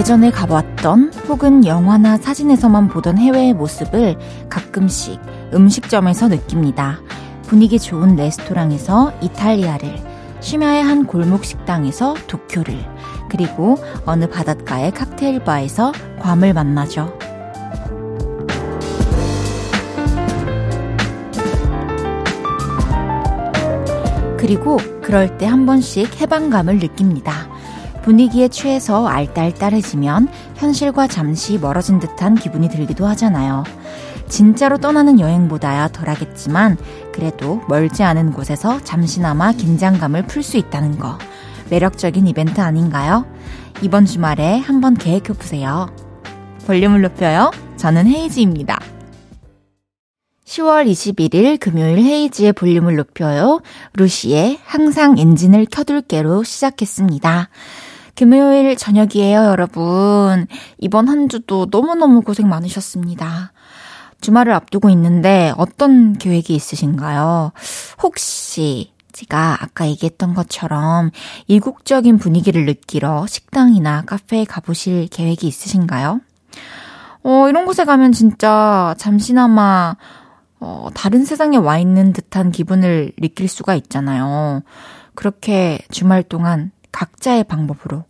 예전에 가봤던 혹은 영화나 사진에서만 보던 해외의 모습을 가끔씩 음식점에서 느낍니다. 분위기 좋은 레스토랑에서 이탈리아를, 심야의 한 골목 식당에서 도쿄를, 그리고 어느 바닷가의 칵테일 바에서 괌을 만나죠. 그리고 그럴 때 한 번씩 해방감을 느낍니다. 분위기에 취해서 알딸딸해지면 현실과 잠시 멀어진 듯한 기분이 들기도 하잖아요. 진짜로 떠나는 여행보다야 덜하겠지만 그래도 멀지 않은 곳에서 잠시나마 긴장감을 풀 수 있다는 거 매력적인 이벤트 아닌가요? 이번 주말에 한번 계획해 보세요. 볼륨을 높여요. 저는 헤이지입니다. 10월 21일 금요일 헤이지의 볼륨을 높여요. 루시의 항상 엔진을 켜둘게로 시작했습니다. 금요일 저녁이에요, 여러분. 이번 한 주도 너무너무 고생 많으셨습니다. 주말을 앞두고 있는데 어떤 계획이 있으신가요? 혹시 제가 아까 얘기했던 것처럼 이국적인 분위기를 느끼러 식당이나 카페에 가보실 계획이 있으신가요? 어, 이런 곳에 가면 진짜 잠시나마 어, 다른 세상에 와 있는 듯한 기분을 느낄 수가 있잖아요. 그렇게 주말 동안 각자의 방법으로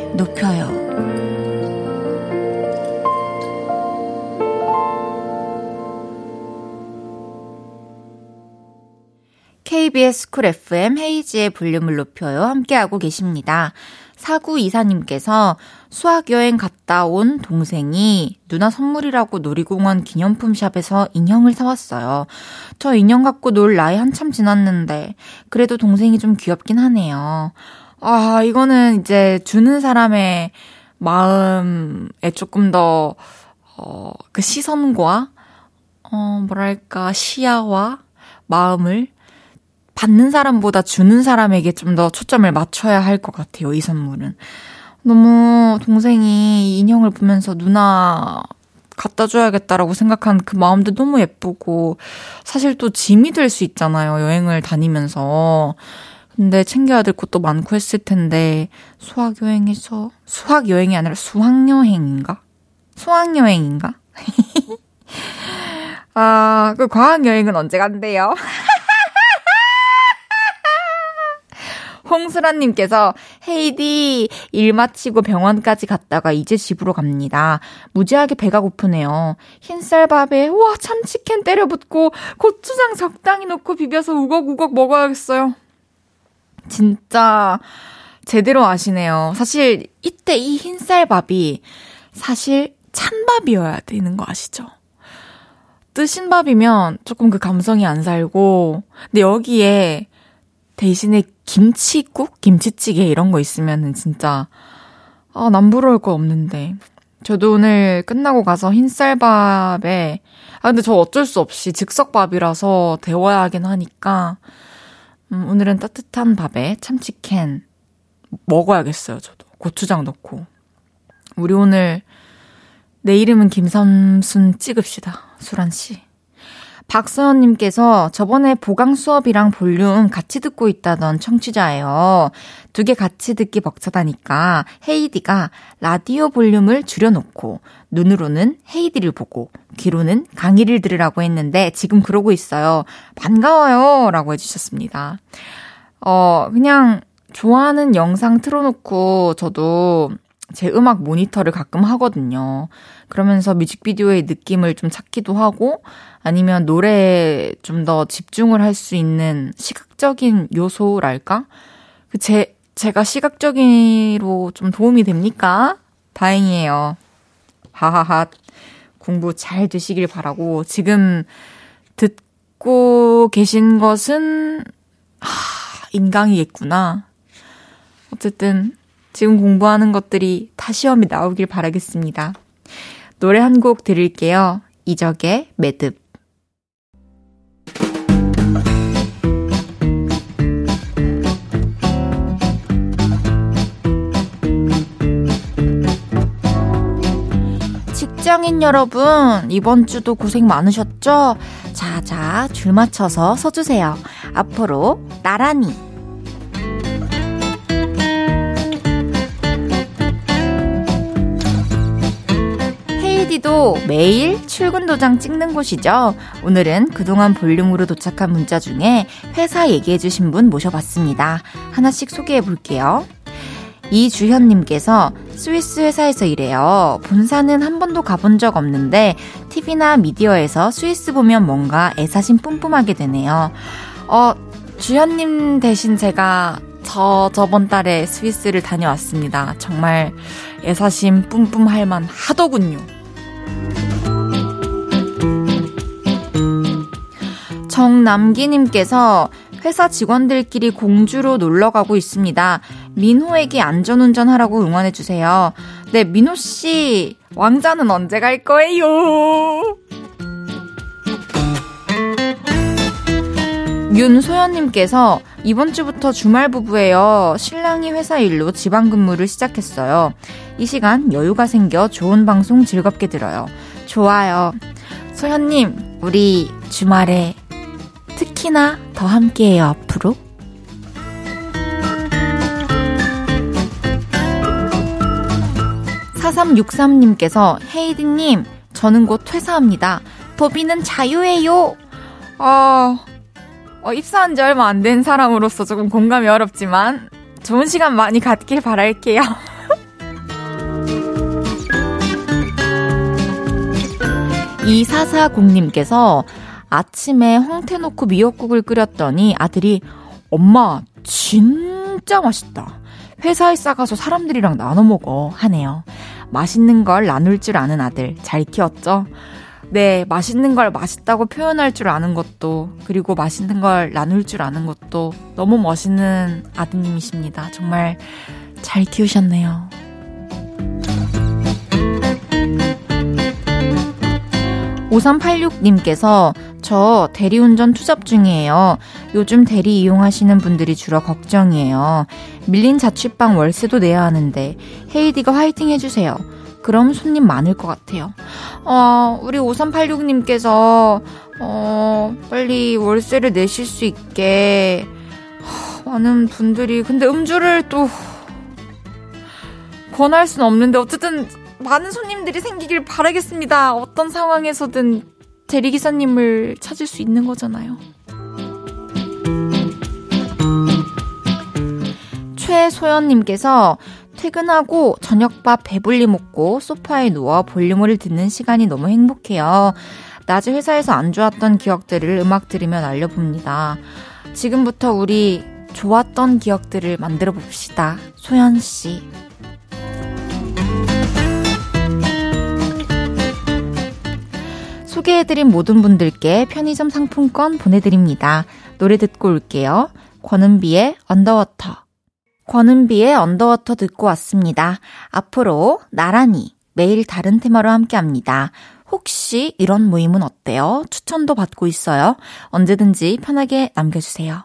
KBS Cool FM 헤이지의 볼륨을 높여요. 함께하고 계십니다. 사구 이사님께서 수학여행 갔다 온 동생이 누나 선물이라고 놀이공원 기념품 샵에서 인형을 사왔어요. 저 인형 갖고 놀 나이 한참 지났는데, 그래도 동생이 좀 귀엽긴 하네요. 아, 이거는 이제 주는 사람의 마음에 조금 더, 어, 그 시선과, 어, 뭐랄까, 시야와 마음을 받는 사람보다 주는 사람에게 좀 더 초점을 맞춰야 할 것 같아요, 이 선물은. 너무 동생이 인형을 보면서 누나 갖다 줘야겠다라고 생각한 그 마음도 너무 예쁘고, 사실 또 짐이 될 수 있잖아요, 여행을 다니면서. 근데 챙겨야 될 것도 많고 했을 텐데 수학여행에서 수학여행이 아니라 수학여행인가? 수학여행인가? 아, 그 과학여행은 언제 간대요? 홍수라님께서 헤이디 일 마치고 병원까지 갔다가 이제 집으로 갑니다. 무지하게 배가 고프네요. 흰쌀밥에 와 참치캔 때려붓고 고추장 적당히 넣고 비벼서 우걱우걱 먹어야겠어요. 진짜 제대로 아시네요. 사실 이때 이 흰쌀밥이 사실 찬밥이어야 되는 거 아시죠? 뜨신 밥이면 조금 그 감성이 안 살고, 근데 여기에 대신에 김치국? 김치찌개 이런 거 있으면은 진짜, 아, 남부러울 거 없는데. 저도 오늘 끝나고 가서 흰쌀밥에, 아, 근데 저 어쩔 수 없이 즉석밥이라서 데워야 하긴 하니까, 음, 오늘은 따뜻한 밥에 참치캔 먹어야겠어요, 저도. 고추장 넣고. 우리 오늘 내 이름은 김삼순 찍읍시다, 수란 씨. 박서연님께서 저번에 보강 수업이랑 볼륨 같이 듣고 있다던 청취자예요. 두 개 같이 듣기 벅차다니까 헤이디가 라디오 볼륨을 줄여놓고 눈으로는 헤이디를 보고 귀로는 강의를 들으라고 했는데 지금 그러고 있어요. 반가워요. 라고 해주셨습니다. 어, 그냥 좋아하는 영상 틀어놓고 저도 제 음악 모니터를 가끔 하거든요. 그러면서 뮤직비디오의 느낌을 좀 찾기도 하고 아니면 노래에 좀 더 집중을 할 수 있는 시각적인 요소랄까? 그 제, 제가 시각적으로 좀 도움이 됩니까? 다행이에요. 하하하. 공부 잘 되시길 바라고 지금 듣고 계신 것은 하, 인강이겠구나. 어쨌든 지금 공부하는 것들이 다 시험에 나오길 바라겠습니다. 노래 한 곡 들을게요. 이적의 매듭. 직장인 여러분, 이번 주도 고생 많으셨죠? 자, 자, 줄 맞춰서 서주세요. 앞으로 나란히. 헤이디도 매일 출근 도장 찍는 곳이죠. 오늘은 그동안 볼륨으로 도착한 문자 중에 회사 얘기해주신 분 모셔봤습니다. 하나씩 소개해 볼게요. 이주현님께서 스위스 회사에서 일해요. 본사는 한 번도 가본 적 없는데 TV나 미디어에서 스위스 보면 뭔가 애사심 뿜뿜하게 되네요. 어, 주현님 대신 제가 저 저번 달에 스위스를 다녀왔습니다. 정말 애사심 뿜뿜할 만 하더군요. 정남기님께서 회사 직원들끼리 공주로 놀러 가고 있습니다. 민호에게 안전운전 하라고 응원해주세요. 네, 민호씨, 왕자는 언제 갈 거예요? 윤소연님께서 이번 주부터 주말 부부예요. 신랑이 회사 일로 지방 근무를 시작했어요. 이 시간 여유가 생겨 좋은 방송 즐겁게 들어요. 좋아요. 소연님, 우리 주말에 특히나 더 함께해요, 앞으로. 4363님께서 헤이디님, 저는 곧 퇴사합니다. 도비는 자유예요. 어, 어, 입사한 지 얼마 안 된 사람으로서 조금 공감이 어렵지만 좋은 시간 많이 갖길 바랄게요. 이사사공님께서 아침에 홍태 넣고 미역국을 끓였더니 아들이 엄마 진짜 맛있다. 회사에 싸가서 사람들이랑 나눠 먹어 하네요. 맛있는 걸 나눌 줄 아는 아들 잘 키웠죠? 네, 맛있는 걸 맛있다고 표현할 줄 아는 것도, 그리고 맛있는 걸 나눌 줄 아는 것도 너무 멋있는 아드님이십니다. 정말 잘 키우셨네요. 5386님께서 저 대리운전 투잡 중이에요. 요즘 대리 이용하시는 분들이 줄어 걱정이에요. 밀린 자취방 월세도 내야 하는데 헤이디가 화이팅 해주세요. 그럼 손님 많을 것 같아요. 어, 우리 5386님께서, 어, 빨리 월세를 내실 수 있게, 많은 분들이, 근데 음주를 또, 권할 수는 없는데, 어쨌든, 많은 손님들이 생기길 바라겠습니다. 어떤 상황에서든 대리기사님을 찾을 수 있는 거잖아요. 최소연님께서 퇴근하고 저녁밥 배불리 먹고 소파에 누워 볼륨을 듣는 시간이 너무 행복해요. 낮에 회사에서 안 좋았던 기억들을 음악 들으며 알려봅니다. 지금부터 우리 좋았던 기억들을 만들어 봅시다. 소연 씨. 소개해드린 모든 분들께 편의점 상품권 보내드립니다. 노래 듣고 올게요. 권은비의 Underwater. 권은비의 Underwater 듣고 왔습니다. 앞으로 나란히 매일 다른 테마로 함께 합니다. 혹시 이런 모임은 어때요? 추천도 받고 있어요. 언제든지 편하게 남겨주세요.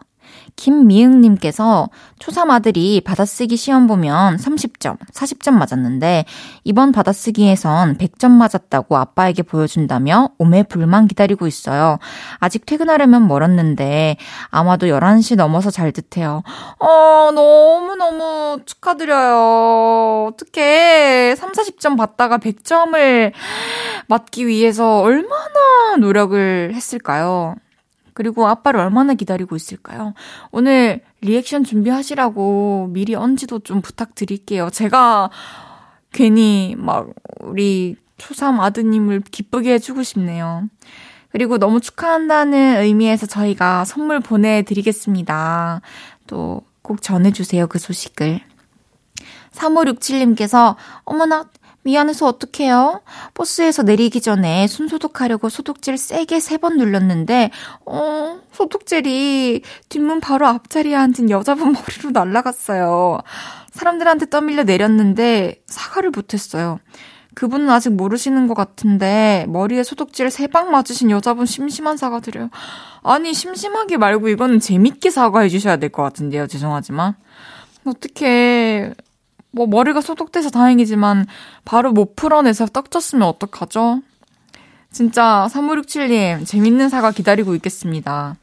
김미응님께서 초3 아들이 받아쓰기 시험 보면 30점, 40점 맞았는데 이번 받아쓰기에선 100점 맞았다고 아빠에게 보여준다며 오매 불만 기다리고 있어요. 아직 퇴근하려면 멀었는데 아마도 11시 넘어서 잘 듯해요. 어, 너무너무 축하드려요. 어떻게 3, 40점 받다가 100점을 맞기 위해서 얼마나 노력을 했을까요? 그리고 아빠를 얼마나 기다리고 있을까요? 오늘 리액션 준비하시라고 미리 언지도 좀 부탁드릴게요. 제가 괜히 막 우리 초삼 아드님을 기쁘게 해주고 싶네요. 그리고 너무 축하한다는 의미에서 저희가 선물 보내드리겠습니다. 또 꼭 전해주세요, 그 소식을. 3567님께서, 어머나, 미안해서 어떡해요? 버스에서 내리기 전에 손 소독하려고 소독젤 세게 세 번 눌렀는데, 어, 소독젤이 뒷문 바로 앞자리에 앉은 여자분 머리로 날아갔어요. 사람들한테 떠밀려 내렸는데 사과를 못했어요. 그분은 아직 모르시는 것 같은데 머리에 소독제를 세 방 맞으신 여자분 심심한 사과 드려요. 아니 심심하게 말고 이거는 재밌게 사과해 주셔야 될 것 같은데요. 죄송하지만 어떻게 뭐 머리가 소독돼서 다행이지만 바로 못 풀어내서 떡졌으면 어떡하죠? 진짜 3567님 재밌는 사연 기다리고 있겠습니다.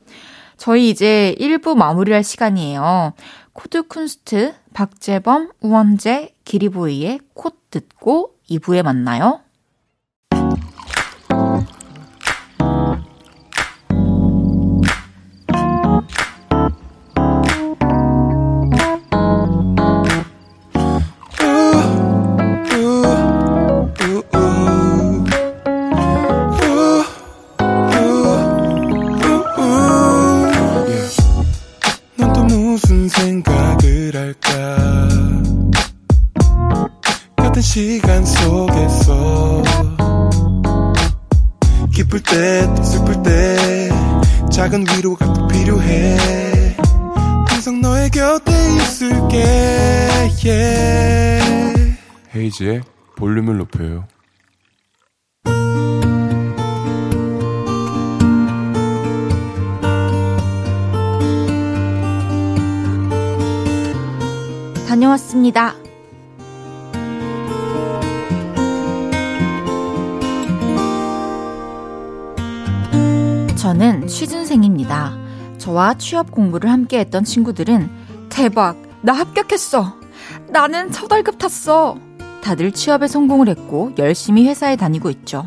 저희 이제 1부 마무리할 시간이에요. 코드 쿤스트, 박재범, 우원재, 기리보이의 콧 듣고 2부에 만나요. 헤이지의 볼륨을 높여요. 다녀왔습니다. 저는 취준생입니다. 저와 취업 공부를 함께 했던 친구들은 대박, 나 합격했어. 나는 첫 월급 탔어. 다들 취업에 성공을 했고 열심히 회사에 다니고 있죠.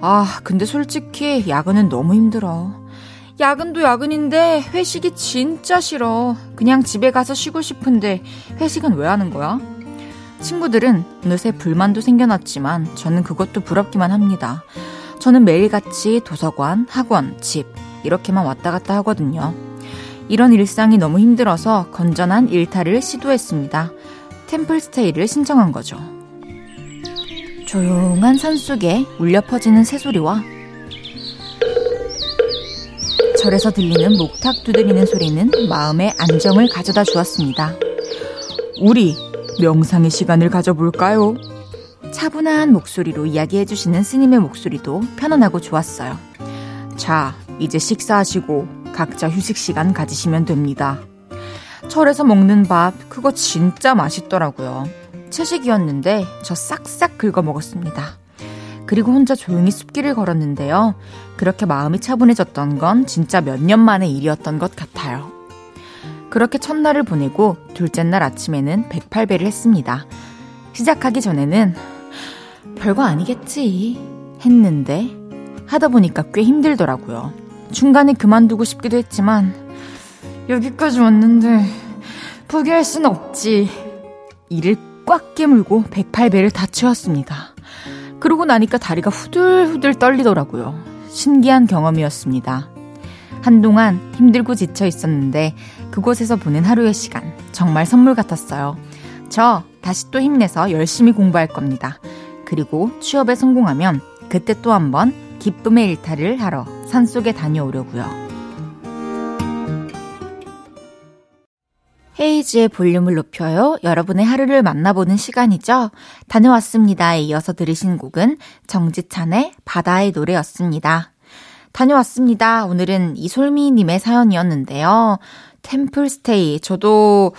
아, 근데 솔직히 야근은 너무 힘들어. 야근도 야근인데 회식이 진짜 싫어. 그냥 집에 가서 쉬고 싶은데 회식은 왜 하는 거야? 친구들은 어느새 불만도 생겨났지만 저는 그것도 부럽기만 합니다. 저는 매일같이 도서관, 학원, 집 이렇게만 왔다 갔다 하거든요. 이런 일상이 너무 힘들어서 건전한 일탈을 시도했습니다. 템플스테이를 신청한 거죠. 조용한 산속에 울려 퍼지는 새소리와 절에서 들리는 목탁 두드리는 소리는 마음의 안정을 가져다 주었습니다. 우리 명상의 시간을 가져볼까요? 차분한 목소리로 이야기해 주시는 스님의 목소리도 편안하고 좋았어요. 자, 이제 식사하시고 각자 휴식 시간 가지시면 됩니다. 절에서 먹는 밥, 그거 진짜 맛있더라고요. 채식이었는데 저 싹싹 긁어 먹었습니다. 그리고 혼자 조용히 숲길을 걸었는데요. 그렇게 마음이 차분해졌던 건 진짜 몇 년 만의 일이었던 것 같아요. 그렇게 첫날을 보내고 둘째 날 아침에는 108배를 했습니다. 시작하기 전에는 별거 아니겠지 했는데 하다 보니까 꽤 힘들더라고요. 중간에 그만두고 싶기도 했지만 여기까지 왔는데 포기할 순 없지. 이를 꽉 깨물고 108배를 다 채웠습니다. 그러고 나니까 다리가 후들후들 떨리더라고요. 신기한 경험이었습니다. 한동안 힘들고 지쳐 있었는데 그곳에서 보낸 하루의 시간 정말 선물 같았어요. 저 다시 또 힘내서 열심히 공부할 겁니다. 그리고 취업에 성공하면 그때 또 한번 기쁨의 일탈을 하러 산속에 다녀오려고요. 헤이즈의 볼륨을 높여요. 여러분의 하루를 만나보는 시간이죠. 다녀왔습니다에 이어서 들으신 곡은 정지찬의 바다의 노래였습니다. 다녀왔습니다. 오늘은 이솔미님의 사연이었는데요. 템플스테이. 저도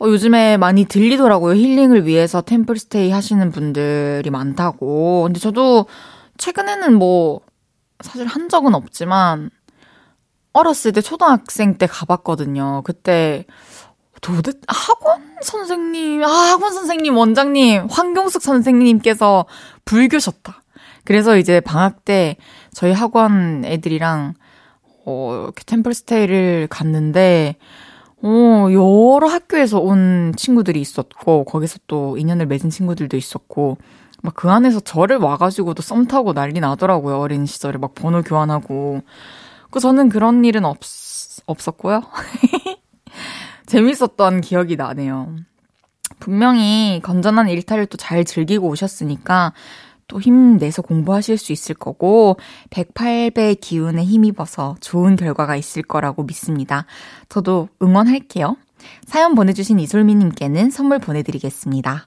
어, 요즘에 많이 들리더라고요. 힐링을 위해서 템플스테이 하시는 분들이 많다고. 근데 저도 최근에는 뭐, 사실 한 적은 없지만, 어렸을 때 초등학생 때 가봤거든요. 그때 도대 학원 선생님, 아, 학원 선생님, 원장님, 황경숙 선생님께서 불교셨다. 그래서 이제 방학 때 저희 학원 애들이랑 어, 이렇게 템플스테이를 갔는데 어, 여러 학교에서 온 친구들이 있었고 거기서 또 인연을 맺은 친구들도 있었고 막 그 안에서 저를 와가지고도 썸 타고 난리 나더라고요 어린 시절에. 막 번호 교환하고. 그 저는 그런 일은 없 없었고요 재밌었던 기억이 나네요. 분명히 건전한 일탈을 또 잘 즐기고 오셨으니까 또 힘내서 공부하실 수 있을 거고 108배 기운에 힘입어서 좋은 결과가 있을 거라고 믿습니다. 저도 응원할게요. 사연 보내주신 이솔미님께는 선물 보내드리겠습니다.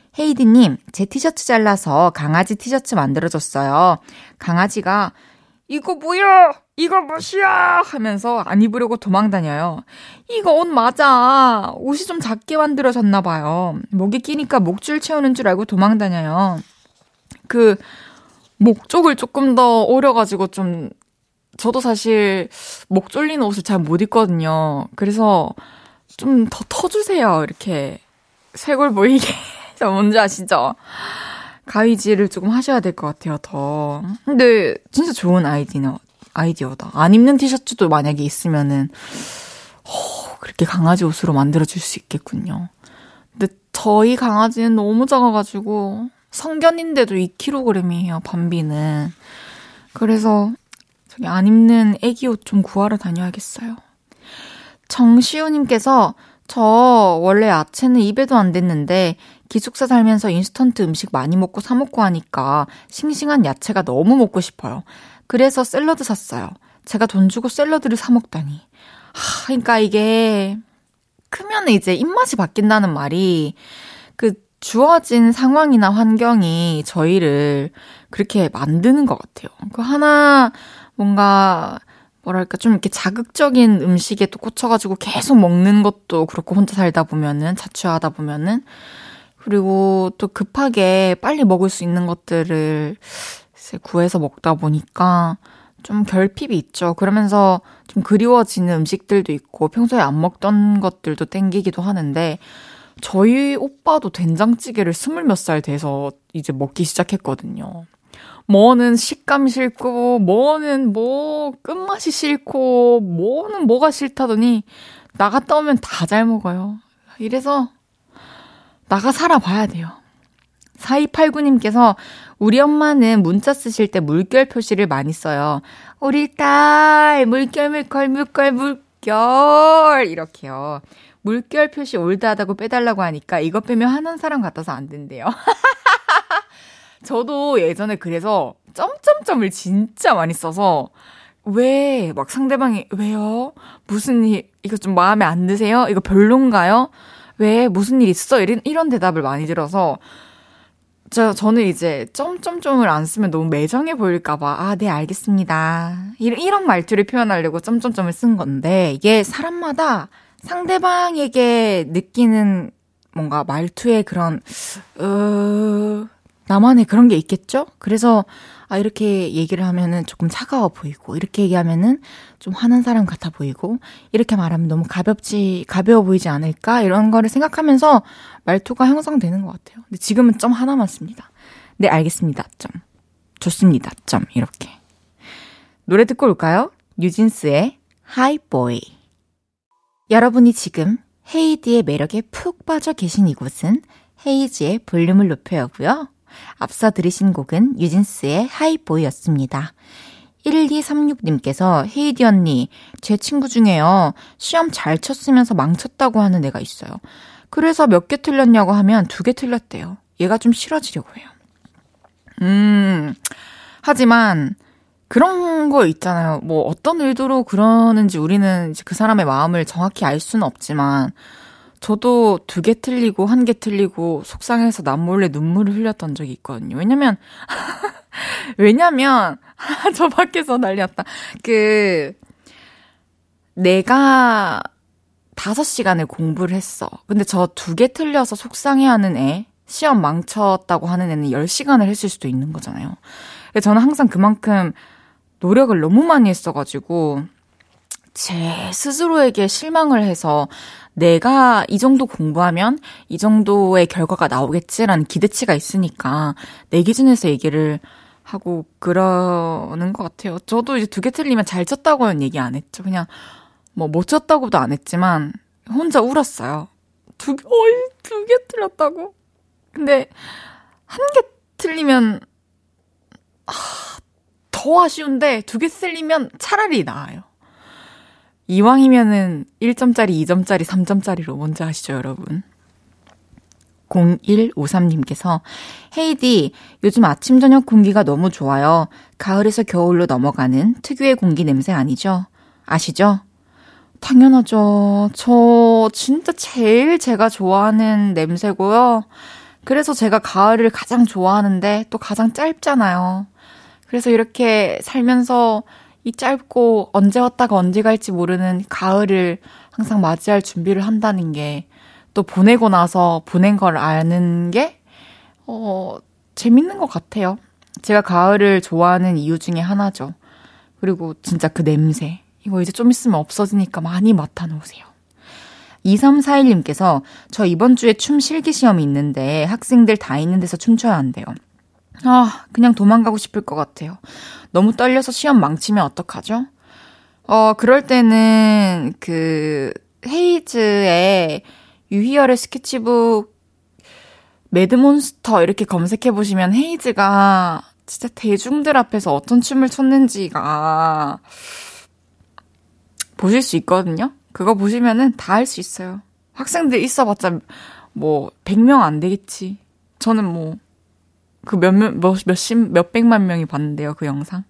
헤이디님, 제 티셔츠 잘라서 강아지 티셔츠 만들어줬어요. 강아지가 이거 뭐야? 이거 무엇이야? 하면서 안 입으려고 도망 다녀요. 이거 옷 맞아. 옷이 좀 작게 만들어졌나 봐요. 목에 끼니까 목줄 채우는 줄 알고 도망 다녀요. 그, 목 쪽을 조금 더 오려가지고 좀, 저도 사실 목 졸린 옷을 잘 못 입거든요. 그래서 좀 더 터주세요. 이렇게. 쇄골 보이게. 저 뭔지 아시죠? 가위질을 조금 하셔야 될 것 같아요, 더. 근데 진짜 좋은 아이디어, 아이디어다. 안 입는 티셔츠도 만약에 있으면은, 어, 그렇게 강아지 옷으로 만들어줄 수 있겠군요. 근데 저희 강아지는 너무 작아가지고, 성견인데도 2kg이에요, 밤비는. 그래서, 저기 안 입는 애기 옷 좀 구하러 다녀야겠어요. 정시우님께서, 저 원래 야채는 입에도 안 댔는데 기숙사 살면서 인스턴트 음식 많이 먹고 사 먹고 하니까 싱싱한 야채가 너무 먹고 싶어요. 그래서 샐러드 샀어요. 제가 돈 주고 샐러드를 사 먹다니. 하, 그러니까 이게 크면 이제 입맛이 바뀐다는 말이 그 주어진 상황이나 환경이 저희를 그렇게 만드는 것 같아요. 그 하나 뭔가 뭐랄까 좀 이렇게 자극적인 음식에 또 꽂혀가지고 계속 먹는 것도 그렇고 혼자 살다 보면은 자취하다 보면은 그리고 또 급하게 빨리 먹을 수 있는 것들을 구해서 먹다 보니까 좀 결핍이 있죠. 그러면서 좀 그리워지는 음식들도 있고 평소에 안 먹던 것들도 땡기기도 하는데 저희 오빠도 된장찌개를 스물 몇 살 돼서 이제 먹기 시작했거든요. 뭐는 식감 싫고, 뭐는 뭐 끝맛이 싫고, 뭐는 뭐가 싫다더니 나갔다 오면 다 잘 먹어요. 이래서 나가 살아봐야 돼요. 4289님께서 우리 엄마는 문자 쓰실 때 물결 표시를 많이 써요. 우리 딸, 물결, 물결, 물결, 물결. 이렇게요. 물결 표시 올드하다고 빼달라고 하니까 이거 빼면 하는 사람 같아서 안 된대요. 저도 예전에 그래서 점점점을 진짜 많이 써서 왜 막 상대방이 왜요? 무슨 일 이거 좀 마음에 안 드세요? 이거 별론가요? 왜 무슨 일 있어? 이런 이런 대답을 많이 들어서 저 저는 이제 점점점을 안 쓰면 너무 매정해 보일까 봐. 아, 네, 알겠습니다. 이런 이런 말투를 표현하려고 점점점을 쓴 건데 이게 사람마다 상대방에게 느끼는 뭔가 말투의 그런 어 나만의 그런 게 있겠죠? 그래서, 아, 이렇게 얘기를 하면은 조금 차가워 보이고, 이렇게 얘기하면은 좀 화난 사람 같아 보이고, 이렇게 말하면 너무 가볍지, 가벼워 보이지 않을까? 이런 거를 생각하면서 말투가 형성되는 것 같아요. 근데 지금은 점 하나만 씁니다. 네, 알겠습니다. 점. 좋습니다. 점. 이렇게. 노래 듣고 올까요? 뉴진스의 하이보이. 여러분이 지금 헤이디의 매력에 푹 빠져 계신 이곳은 헤이지의 볼륨을 높여요고요. 앞서 들으신 곡은 유진스의 하이보이였습니다. 1236님께서 헤이디 언니, 제 친구 중에요. 시험 잘 쳤으면서 망쳤다고 하는 애가 있어요. 그래서 몇 개 틀렸냐고 하면 두 개 틀렸대요. 얘가 좀 싫어지려고 해요. 음, 하지만 그런 거 있잖아요. 뭐 어떤 의도로 그러는지 우리는 그 사람의 마음을 정확히 알 수는 없지만 저도 두 개 틀리고 한 개 틀리고 속상해서 남몰래 눈물을 흘렸던 적이 있거든요. 왜냐면 왜냐면 저 밖에서 났다. 그 내가 다섯 시간을 공부를 했어. 근데 저 두 개 틀려서 속상해하는 애, 시험 망쳤다고 하는 애는 열시간을 했을 수도 있는 거잖아요. 저는 항상 그만큼 노력을 너무 많이 했어가지고 제 스스로에게 실망을 해서 내가 이 정도 공부하면 이 정도의 결과가 나오겠지라는 기대치가 있으니까 내 기준에서 얘기를 하고 그러는 것 같아요. 저도 이제 두 개 틀리면 잘 쳤다고는 얘기 안 했죠. 그냥 뭐 못 쳤다고도 안 했지만 혼자 울었어요. 두 개, 어이, 두 개 틀렸다고? 근데 한 개 틀리면 아, 더 아쉬운데 두 개 틀리면 차라리 나아요. 이왕이면은 1점짜리, 2점짜리, 3점짜리로 뭔지 아시죠, 여러분? 0153님께서 헤이디, 요즘 아침 저녁 공기가 너무 좋아요. 가을에서 겨울로 넘어가는 특유의 공기 냄새 아니죠? 아시죠? 당연하죠. 저 진짜 제일 제가 좋아하는 냄새고요. 그래서 제가 가을을 가장 좋아하는데 또 가장 짧잖아요. 그래서 이렇게 살면서 이 짧고 언제 왔다가 언제 갈지 모르는 가을을 항상 맞이할 준비를 한다는 게 또 보내고 나서 보낸 걸 아는 게, 어, 재밌는 것 같아요. 제가 가을을 좋아하는 이유 중에 하나죠. 그리고 진짜 그 냄새. 이거 이제 좀 있으면 없어지니까 많이 맡아놓으세요. 2341님께서 저 이번 주에 춤 실기 시험이 있는데 학생들 다 있는 데서 춤춰야 한대요. 아, 그냥 도망가고 싶을 것 같아요. 너무 떨려서 시험 망치면 어떡하죠? 어, 그럴 때는 그 헤이즈의 유희열의 스케치북 매드몬스터 이렇게 검색해 보시면 헤이즈가 진짜 대중들 앞에서 어떤 춤을 췄는지가 보실 수 있거든요. 그거 보시면은 다 할 수 있어요. 학생들 있어봤자 뭐 100명 안 되겠지. 저는 뭐 그 몇몇 몇, 몇십 몇백만 명이 봤는데요, 그 영상.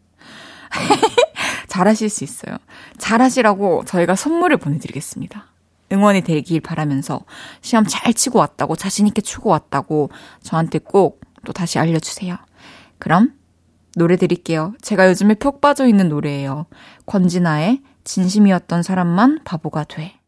잘하실 수 있어요. 잘하시라고 저희가 선물을 보내드리겠습니다. 응원이 되길 바라면서 시험 잘 치고 왔다고 자신있게 추고 왔다고 저한테 꼭 또 다시 알려주세요. 그럼 노래 드릴게요. 제가 요즘에 푹 빠져 있는 노래예요. 권진아의 진심이었던 사람만 바보가 돼.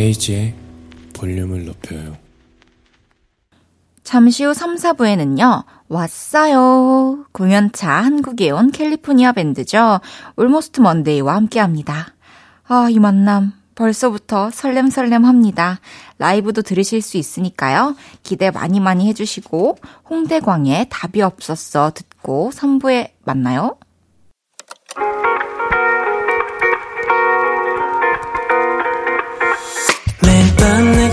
헤이지의 볼륨을 높여요. 잠시 후 3, 4부에는요, 왔어요. 공연차 한국에 온 캘리포니아 밴드죠. 올모스트 먼데이와 함께 합니다. 아, 이 만남 벌써부터 설렘설렘 합니다. 라이브도 들으실 수 있으니까요. 기대 많이 많이 해주시고, 홍대광의 답이 없었어 듣고 3부에 만나요.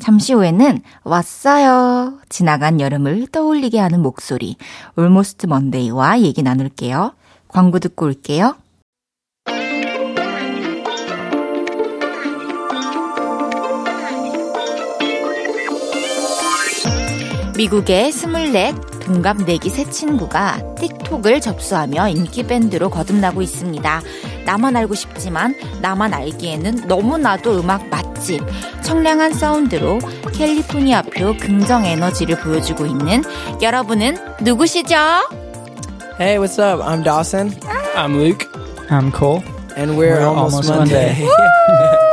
잠시 후에는 왔어요. 지나간 여름을 떠올리게 하는 목소리. 올모스트 먼데이와 얘기 나눌게요. 광고 듣고 올게요. 미국의 스물넷 동갑 내기 세 친구가 틱톡을 접수하며 인기 밴드로 거듭나고 있습니다. 나만 알고 싶지만 나만 알기에는 너무나도 음악 맛집, 청량한 사운드로 캘리포니아표 긍정 에너지를 보여주고 있는 여러분은 누구시죠? Hey, what's up? I'm Dawson. I'm Luke. I'm Cole. And we're, We're almost, almost Monday.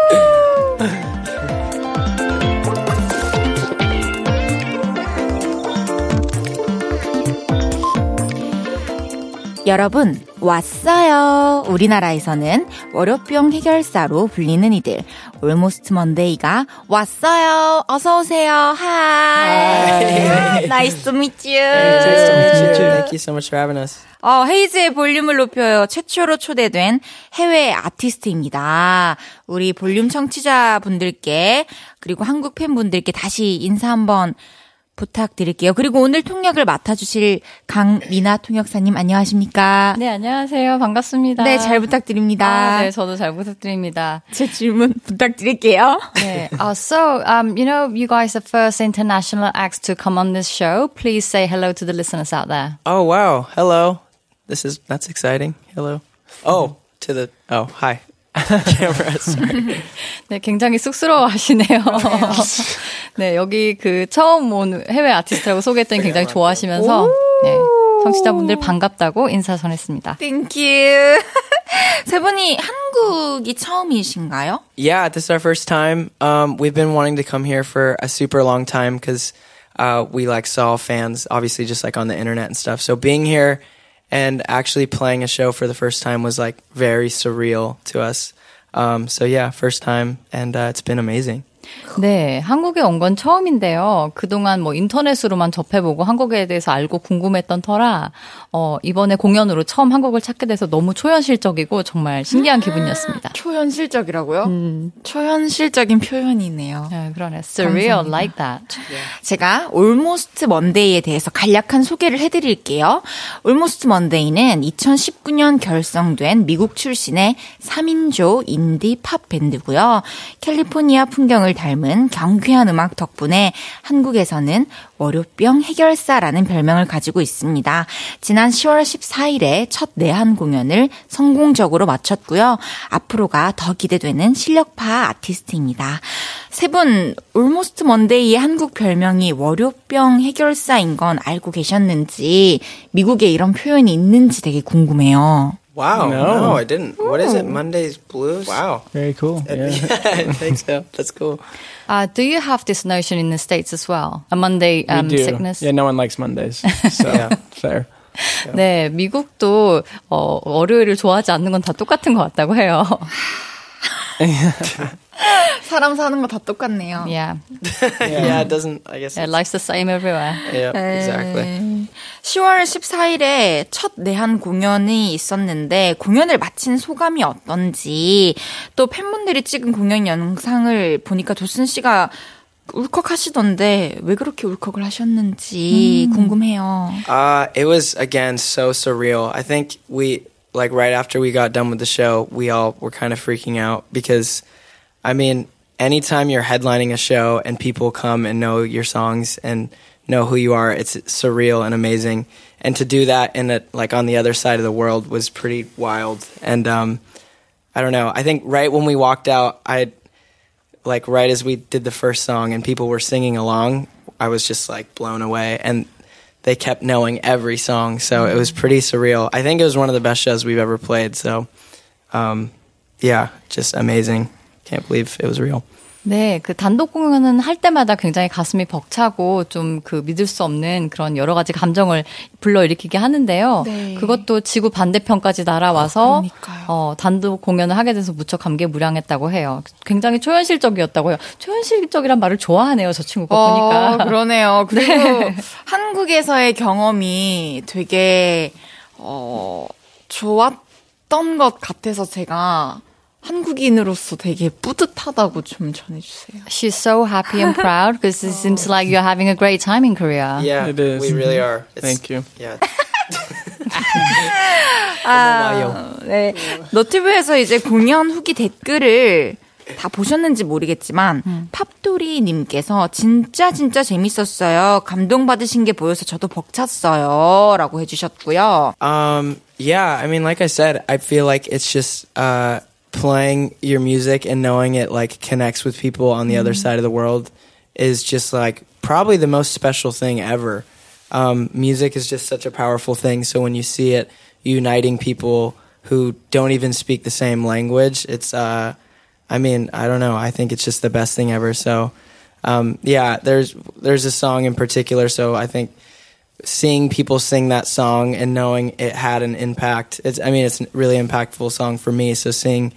여러분, 왔어요. 우리나라에서는 월요병 해결사로 불리는 이들. Almost Monday가 왔어요. 어서 오세요. Hi. nice to meet you. Nice to meet you. Thank you so much for having us. 어, 헤이즈의 볼륨을 높여요. 최초로 초대된 해외 아티스트입니다. 우리 볼륨 청취자분들께 그리고 한국 팬분들께 다시 인사 한번 부탁드릴게요. 그리고 오늘 통역을 맡아주실 강미나 통역사님 안녕하십니까? 네, 안녕하세요. 반갑습니다. 네, 잘 부탁드립니다. 아, 네, 저도 잘 부탁드립니다. 제 질문 부탁드릴게요. 네. Uh, so, um, you know, you guys are first international acts to come on this show. Please say hello to the listeners out there. Oh wow. Hello. This is that's exciting. Hello. Oh, to the oh hi. 네, 굉장히 쑥스러워 하시네요. 네, 여기 그 처음 온 해외 아티스트라고 소개했더니 굉장히 좋아하시면서, 네, 청취자분들 반갑다고 인사 전했습니다. 땡큐. 세 분이 한국이 처음이신가요? Yeah, this is our first time. Um, we've been wanting to come here for a super long time because uh, we like saw fans, obviously, just like on the internet and stuff. So being here and actually playing a show for the first time was like very surreal to us. Um, so yeah, first time, and uh, it's been amazing. 네, 한국에 온 건 처음인데요. 그동안 뭐 인터넷으로만 접해보고 한국에 대해서 알고 궁금했던 터라, 어, 이번에 공연으로 처음 한국을 찾게 돼서 너무 초현실적이고 정말 신기한 기분이었습니다. 초현실적이라고요? 초현실적인 표현이네요. 네, 그러네. Surreal 감사합니다. like that. 제가 Almost Monday에 대해서 간략한 소개를 해드릴게요. Almost Monday는 2019년 결성된 미국 출신의 3인조 인디 팝 밴드고요. 캘리포니아 풍경을 닮은 경쾌한 음악 덕분에 한국에서는 월요병 해결사라는 별명을 가지고 있습니다. 지난 10월 14일에 첫 내한 공연을 성공적으로 마쳤고요. 앞으로가 더 기대되는 실력파 아티스트입니다. 세 분 올모스트 먼데이의 한국 별명이 월요병 해결사인 건 알고 계셨는지 미국에 이런 표현이 있는지 되게 궁금해요. Wow. No. No, I didn't. What is it? Monday's Blues? Wow. Very cool. Yeah. I think so. That's cool. Uh, do you have this notion in the States as well? A Monday um, we do. sickness? Yeah, no one likes Mondays. So Yeah. fair. 네, 미국도 어, 월요일을 좋아하지 않는 건 다 똑같은 것 같다고 해요. 사람 사는 거 다 똑같네요. yeah, Yeah, it doesn't. I guess. yeah, life's the same everywhere. Yeah, exactly. 10월 14일에 첫 내한 공연이 있었는데 공연을 마친 소감이 어떤지 또 팬분들이 찍은 공연 영상을 보니까 도슨 씨가 울컥하시던데 왜 그렇게 울컥을 하셨는지 궁금해요. Uh, it was again so surreal. I think we like right after we got done with the show, we all were kind of freaking out because, I mean, anytime you're headlining a show and people come and know your songs and know who you are, it's surreal and amazing. And to do that in a like on the other side of the world was pretty wild. And um, I don't know. I think right when we walked out, I like right as we did the first song and people were singing along, I was just like blown away and they kept knowing every song. So it was pretty surreal. I think it was one of the best shows we've ever played. So um, yeah, just amazing. Can't believe it was real. 네, 그 단독 공연은 할 때마다 굉장히 가슴이 벅차고 좀 그 믿을 수 없는 그런 여러 가지 감정을 불러일으키게 하는데요. 네. 그것도 지구 반대편까지 날아와서 그러니까요. 어, 단독 공연을 하게 돼서 무척 감개무량했다고 해요. 굉장히 초현실적이었다고요. 초현실적이란 말을 좋아하네요, 저 친구가 보니까. 어, 그러네요. 그리고 한국에서의 경험이 되게 어 좋았던 것 같아서 제가 한국인으로서 되게 뿌듯하다고 좀 전해주세요. She's so happy and proud because it seems like you're having a great time in Korea. Yeah, It is. we really are. It's, Thank you. Yeah. 아, 네. 너튜브에서 이제 공연 후기 댓글을 다 보셨는지 모르겠지만 팝도리님께서 진짜 진짜 재밌었어요. 감동받으신 게 보여서 저도 벅찼어요라고 해 주셨고요. Um, yeah, I mean, like I said, I feel like it's just uh, playing your music and knowing it like connects with people on the other side of the world is just like probably the most special thing ever. Um, music is just such a powerful thing. So when you see it uniting people who don't even speak the same language, it's uh, I mean, I don't know. I think it's just the best thing ever. So, um, yeah, there's there's a song in particular. So I think seeing people sing that song and knowing it had an impact. It's, I mean, it's a really impactful song for me. So seeing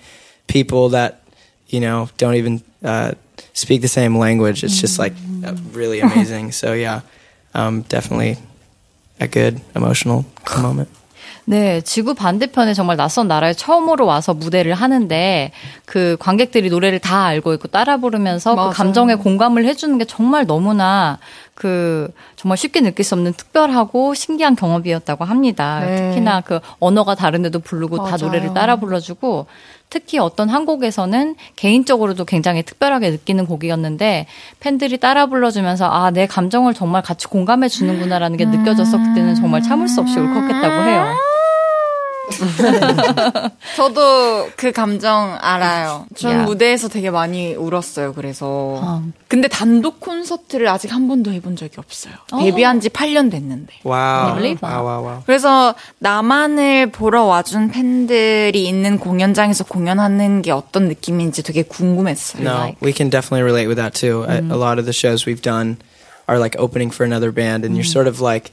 people that, you know, don't even uh, speak the same language, it's just like uh, really amazing. so yeah, um, definitely a good emotional moment. 네, 지구 반대편에 정말 낯선 나라에 처음으로 와서 무대를 하는데 그 관객들이 노래를 다 알고 있고 따라 부르면서 맞아요. 그 감정에 공감을 해주는 게 정말 너무나 그 정말 쉽게 느낄 수 없는 특별하고 신기한 경험이었다고 합니다. 네. 특히나 그 언어가 다른데도 부르고 다 맞아요. 노래를 따라 불러주고 특히 어떤 한 곡에서는 개인적으로도 굉장히 특별하게 느끼는 곡이었는데 팬들이 따라 불러주면서 아, 내 감정을 정말 같이 공감해 주는구나라는 게 느껴져서 그때는 정말 참을 수 없이 울컥했다고 해요. 저도 그 감정 알아요. 전 야. 무대에서 되게 많이 울었어요. 그래서. 어. 근데 단독 콘서트를 아직 한 번도 해본 적이 없어요. 데뷔한 지 8년 됐는데. Wow. Really? Wow, wow, wow. 그래서 나만을 보러 와준 팬들이 있는 공연장에서 공연하는 게 어떤 느낌인지 되게 궁금했어요. No, we can definitely relate with that too. A, a lot of the shows we've done are like opening for another band, and you're sort of like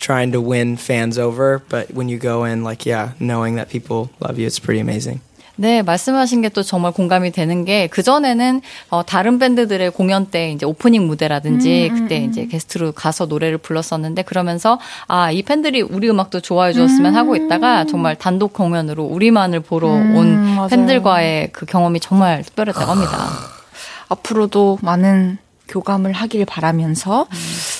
trying to win fans over. But when you go in, like, yeah, knowing that people love you, it's pretty amazing. 네, 말씀하신 게 또 정말 공감이 되는 게 그전에는 어, 다른 밴드들의 공연 때 이제 오프닝 무대라든지 그때 이제 게스트로 가서 노래를 불렀었는데 그러면서 아, 이 팬들이 우리 음악도 좋아해 주었으면 하고 있다가 정말 단독 공연으로 우리만을 보러 온 맞아요. 팬들과의 그 경험이 정말 특별했다고 합니다. 앞으로도 많은 교감을 하길 바라면서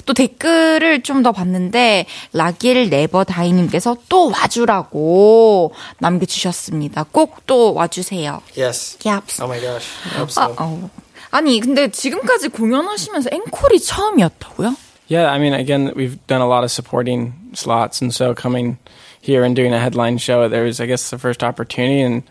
또 댓글을 좀 더 봤는데 라길 네버 다이님께서 또 와주라고 남겨주셨습니다. 꼭 또 와주세요. Yes. 얍. Oh my gosh. I hope 아, so. 어. 아니 근데 지금까지 공연하시면서 앵콜이 처음이었다고요? Yeah, I mean, again, we've done a lot of supporting slots, and so coming here and doing a headline show, there was, I guess, the first opportunity, and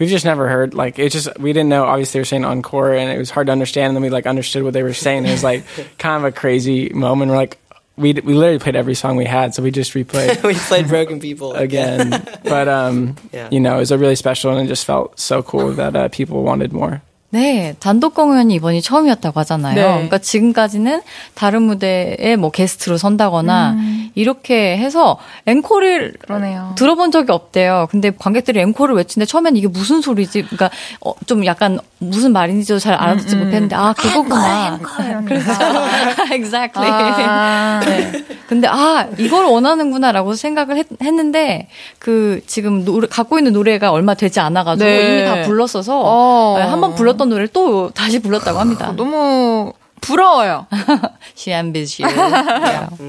we've just never heard like it. Just we didn't know. Obviously, they were saying encore, and it was hard to understand. And then we like understood what they were saying. It was like kind of a crazy moment. We're like, we we literally played every song we had, so we just replayed we played Broken People again. but um, Yeah. you know, it was a really special, and it just felt so cool that uh, people wanted more. 네, 단독 공연이 이번이 처음이었다고 하잖아요. 네. 그러니까 지금까지는 다른 무대에 뭐 게스트로 선다거나 이렇게 해서 앵콜을 그러네요. 들어본 적이 없대요. 근데 관객들이 앵콜을 외치는데 처음엔 이게 무슨 소리지? 그러니까 어, 좀 약간 무슨 말인지도 잘 알아듣지 못했는데 아 그거구나. 그렇죠. exactly. 아. 네. 근데 아 이걸 원하는구나라고 생각을 했, 는데그 지금 노래 갖고 있는 노래가 얼마 되지 않아가지고 네. 이미 다 불렀어서 어. 네, 한번 불렀던 노래를 또 다시 불렀다고 합니다. 너무 부러워요. She ambitious. Yeah.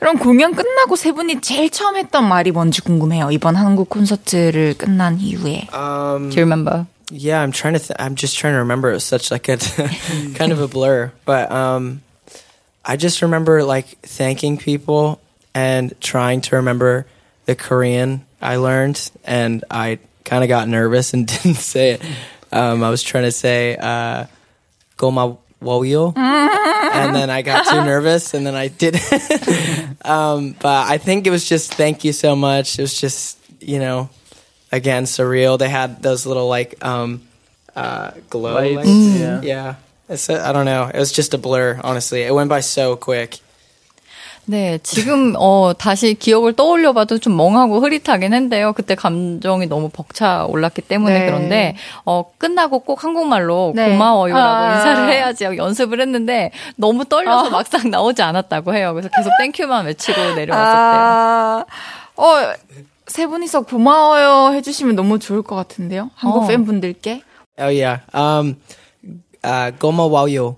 그럼 공연 끝나고 세 분이 제일 처음 했던 말이 뭔지 궁금해요. 이번 한국 콘서트를 끝난 이후에. Um, Do you remember? yeah, I'm trying to. Th- I'm just trying to remember. It was such like a kind of a blur, but um, I just remember like thanking people and trying to remember the Korean I learned, and I kind of got nervous and didn't say it. Um, I was trying to say uh, "goma woyo," and then I got too nervous, and then I did. um, but I think it was just thank you so much. It was just you know again surreal. They had those little like um uh glow Lights, lights. yeah. Yeah. It's a, I don't know. It was just a blur, honestly. It went by so quick. 네, 지금 어 다시 기억을 떠올려봐도 좀 멍하고 흐릿하긴 한데요. 그때 감정이 너무 벅차 올랐기 때문에 네. 그런데 어 끝나고 꼭 한국말로 네. 고마워요라고 아. 인사를 해야지 하고 연습을 했는데 너무 떨려서 막상 나오지 않았다고 해요. 그래서 계속 Thank you만 외치고 내려왔었대요. 아, 어, 세 분이서 고마워요 해주시면 너무 좋을 것 같은데요. 한국 어. 팬분들께. Oh yeah. Um uh Goma Wayo.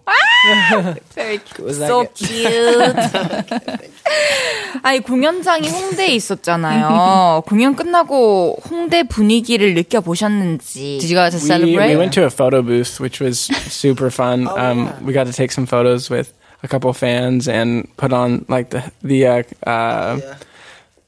Very Was that so good? cute. 아니 공연장이 홍대에 있었잖아요. 공연 끝나고 홍대 분위기를 느껴 보셨는지. Did you guys We, celebrate? we went to a photo booth, which was super fun. um, We got to take some photos with a couple fans and put on like the the uh, uh,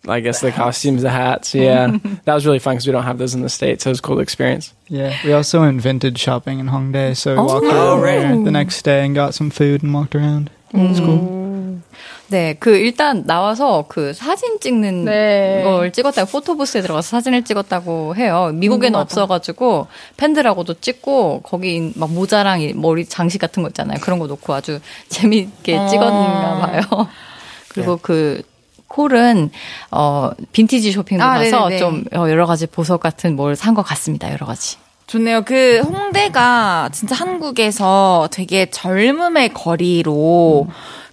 I guess the costumes, the hats. Yeah, that was really fun because we don't have those in the states. So it was a cool experience. Yeah, we also went vintage shopping in Hongdae, so we walked Oh, around right. the next day and got some food and walked around. It was cool. 네, 그 일단 나와서 그 사진 찍는 네. 걸 찍었다고 포토부스에 들어가서 사진을 찍었다고 해요. 미국에는. 없어가지고 팬들하고도 찍고 거기 막 모자랑 이 머리 장식 같은 거 있잖아요. 그런 거 놓고 아주 재미있게 어. 찍었나 봐요. 그리고 그 콜은 어 빈티지 쇼핑도 아, 가서 네네네. 좀 어, 여러 가지 보석 같은 뭘 산 것 같습니다. 여러 가지. 좋네요. 그 홍대가 진짜 한국에서 되게 젊음의 거리로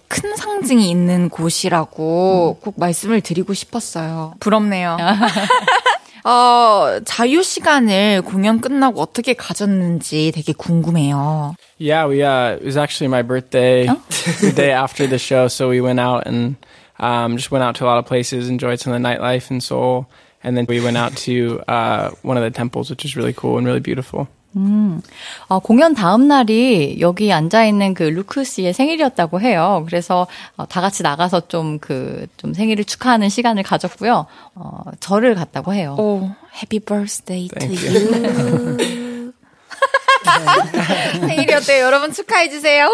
큰 상징이 있는 곳이라고 꼭 말씀을 드리고 싶었어요. 부럽네요. 어, 자유 시간을 공연 끝나고 어떻게 가졌는지 되게 궁금해요. Yeah, we uh, it was actually my birthday the day after the show, so we went out and um, just went out to a lot of places, enjoyed some of the nightlife in Seoul, and then we went out to uh, one of the temples, which is really cool and really beautiful. 어, 공연 다음 날이 여기 앉아 있는 그 루크 씨의 생일이었다고 해요. 그래서 어, 다 같이 나가서 좀그 좀 생일을 축하하는 시간을 가졌고요. 어, 절을 갔다고 해요. 오, 해피 버스데이 To you. 생일이었대요. 여러분 축하해 주세요.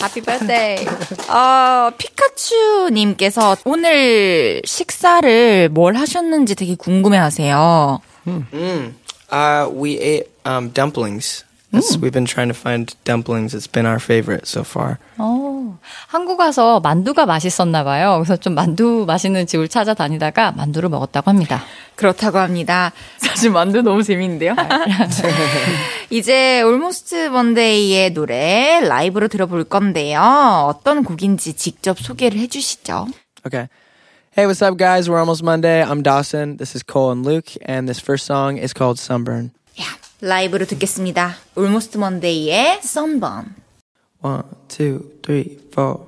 Happy birthday. 어, 피카츄님께서 오늘 식사를 뭘 하셨는지 되게 궁금해 하세요. Uh, we ate um, dumplings. That's, We've been trying to find dumplings. It's been our favorite so far. 어, 한국 와서 만두가 맛있었나 봐요. 그래서 좀 만두 맛있는 집을 찾아다니다가 만두를 먹었다고 합니다. 그렇다고 합니다. 사실 만두 너무 재밌는데요. 이제 Almost Monday의 노래 라이브로 들어볼 건데요. 어떤 곡인지 직접 소개를 해주시죠. Okay. Hey, what's up, guys? We're almost Monday. I'm Dawson. This is Cole and Luke, and this first song is called Sunburn. 야, 라이브로 듣겠습니다. Almost Monday의 Sunburn. One, two, three, four.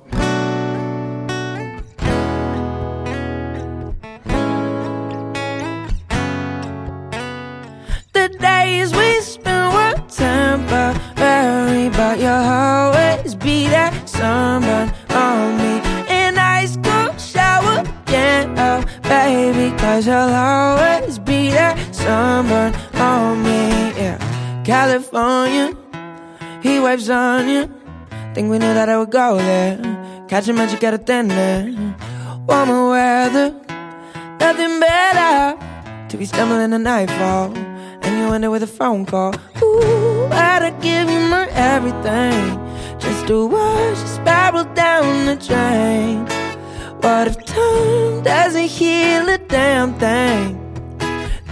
The days we spent were temporary, but you'll always be that sunburn on me. In ice cold shower, can't help, baby, cause you'll always be that sunburn on me. California, he waves on you. Think we knew that I would go there. Catch a magic at a there. Warmer weather, nothing better to be stumbling in nightfall. And you end it with a phone call. Ooh, I'd give you my everything just to watch you spiral down the drain. What if time doesn't heal a damn thing?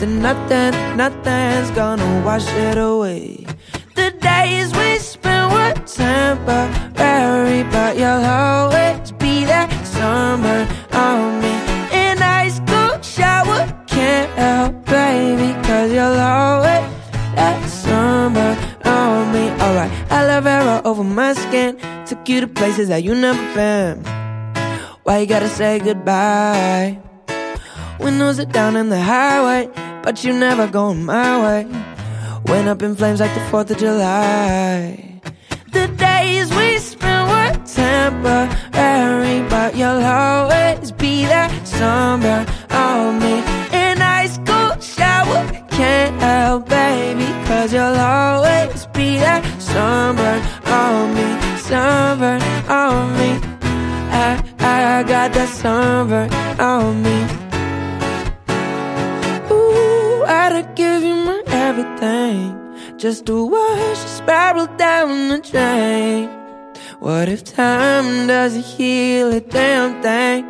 Then nothing, nothing's gonna wash it away. The days we spent were temporary, but you'll always be that summer on me. In ice cold shower, can't help, baby, cause you'll always that sunburn on me. Alright, aloe vera over my skin, took you to places that you never been. Why you gotta say goodbye? Windows are down in the highway, but you never going my way. Went up in flames like the 4th of July. The days we spent were temporary, but you'll always be that sunburn on me. In ice cold shower, can't help, baby, cause you'll always be that sunburn on me, sunburn on me. I, I got that sunburn on me. I'd give you my everything just to watch you spiral down the drain. What if time doesn't heal a damn thing?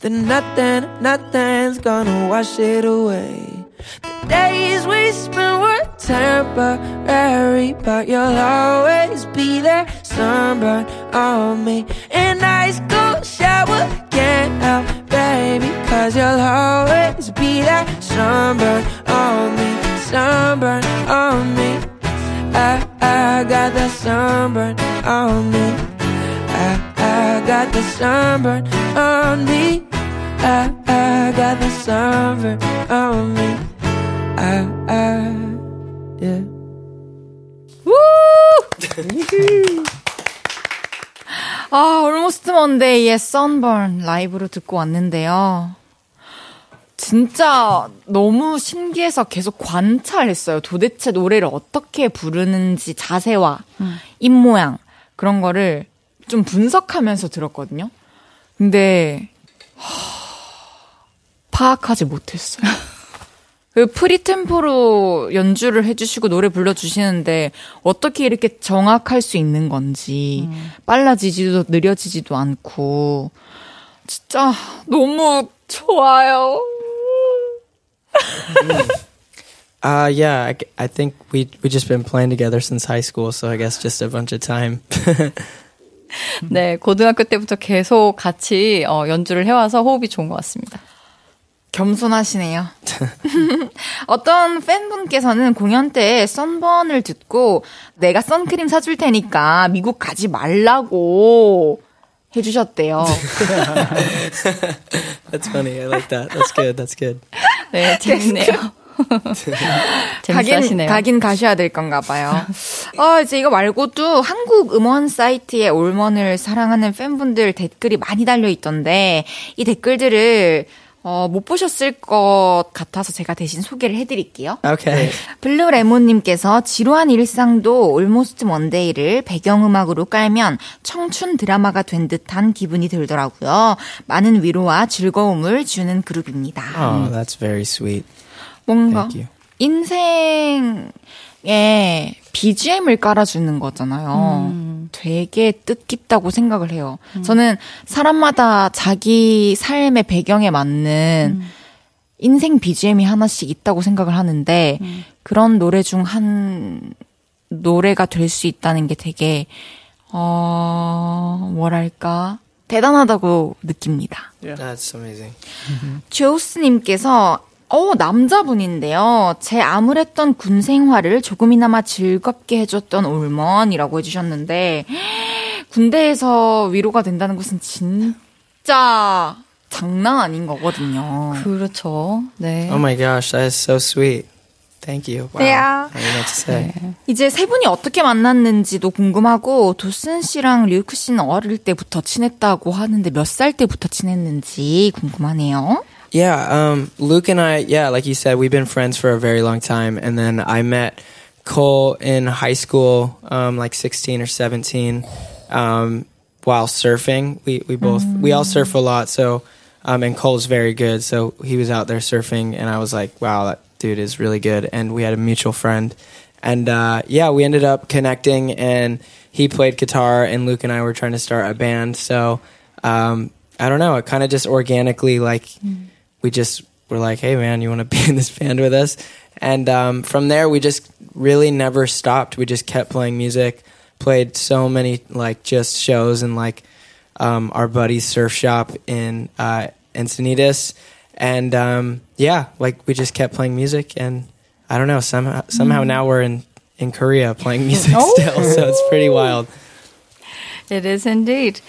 Then nothing, nothing's gonna wash it away. The days we spent were temporary, but you'll always be there, sunburn on me. In ice cold shower, can't help, baby, cause you'll always be there, sunburn on me, sunburn on me. I, I got the sunburn on me. I, I got the sunburn on me. I, I got the sunburn on me. Yeah. 아, Almost Monday의 Sunburn 라이브로 듣고 왔는데요. 진짜 너무 신기해서 계속 관찰했어요. 도대체 노래를 어떻게 부르는지 자세와 입모양 그런 거를 좀 분석하면서 들었거든요. 근데 하, 파악하지 못했어요. 그 프리템포로 연주를 해주시고 노래 불러주시는데 어떻게 이렇게 정확할 수 있는 건지 빨라지지도 느려지지도 않고 진짜 너무 좋아요. Uh, yeah, I, I think we we just been playing together since high school, so I guess just a bunch of time. 네, 고등학교 때부터 계속 같이 어, 연주를 해와서 호흡이 좋은 것 같습니다. 겸손하시네요. 어떤 팬분께서는 공연 때 썬번을 듣고 내가 선크림 사줄 테니까 미국 가지 말라고 해주셨대요. That's funny. I like that. That's good. That's good. 네, 재밌네요. 가긴. 가긴 가셔야 될 건가 봐요. 어, 이제 이거 말고도 한국 음원 사이트에 올먼을 사랑하는 팬분들 댓글이 많이 달려 있던데, 이 댓글들을, 어, 못 보셨을 것 같아서 제가 대신 소개를 해드릴게요. Okay. 블루레몬님께서 지루한 일상도 올모스트 먼데이를 배경음악으로 깔면 청춘 드라마가 된 듯한 기분이 들더라고요. 많은 위로와 즐거움을 주는 그룹입니다. Oh, that's very sweet. 뭔가. 인생 에 BGM을 깔아주는 거잖아요. 되게 뜻깊다고 생각을 해요. 저는 사람마다 자기 삶의 배경에 맞는 인생 BGM이 하나씩 있다고 생각을 하는데 그런 노래 중 한 노래가 될 수 있다는 게 되게 어 뭐랄까 대단하다고 느낍니다. That's amazing. 조스님께서 어 남자분인데요. 제 암울했던 군 생활을 조금이나마 즐겁게 해줬던 올먼이라고 해주셨는데 군대에서 위로가 된다는 것은 진짜 장난 아닌 거거든요. 그렇죠. 네. Oh my gosh, that is so sweet. Thank you. Wow. Yeah. What to say. 이제 세 분이 어떻게 만났는지도 궁금하고 도슨 씨랑 류크 씨는 어릴 때부터 친했다고 하는데 몇 살 때부터 친했는지 궁금하네요. Yeah, um, Luke and I, yeah, like you said, we've been friends for a very long time. And then I met Cole in high school, um, like 16 or 17, um, while surfing. We, we both, we all surf a lot. So, um, and Cole's very good. So he was out there surfing and I was like, wow, that dude is really good. And we had a mutual friend. And, uh, yeah, we ended up connecting and he played guitar and Luke and I were trying to start a band. So, um, I don't know, it kind of just organically, like, we just were like, hey man, you want to be in this band with us? And um, from there, we just really never stopped. We just kept playing music, played so many like just shows in like um, our buddy's surf shop in uh, Encinitas, and um, yeah, like we just kept playing music. And I don't know, somehow somehow now we're in in Korea playing music still, so it's pretty wild. It is indeed.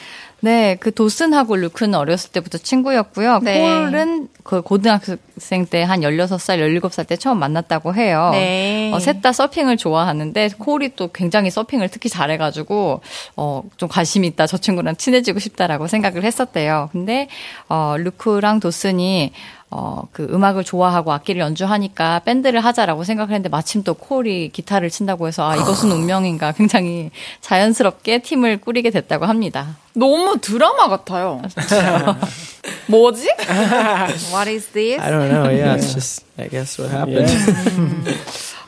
네, 그 도슨하고 루크는 어렸을 때부터 친구였고요. 네. 콜은 그 고등학생 때 한 16살, 17살 때 처음 만났다고 해요. 네. 어, 셋 다 서핑을 좋아하는데 콜이 또 굉장히 서핑을 특히 잘해가지고 어, 좀 관심 있다. 저 친구랑 친해지고 싶다라고 생각을 했었대요. 근데 어, 루크랑 도슨이 어, 그 음악을 좋아하고 악기를 연주하니까 밴드를 하자라고 생각을 했는데 마침 또 콜이 기타를 친다고 해서 아, 이것은 운명인가 굉장히 자연스럽게 팀을 꾸리게 됐다고 합니다. 너무 드라마 같아요. 뭐지? What is this? I don't know. Yeah, it's just I guess what happened.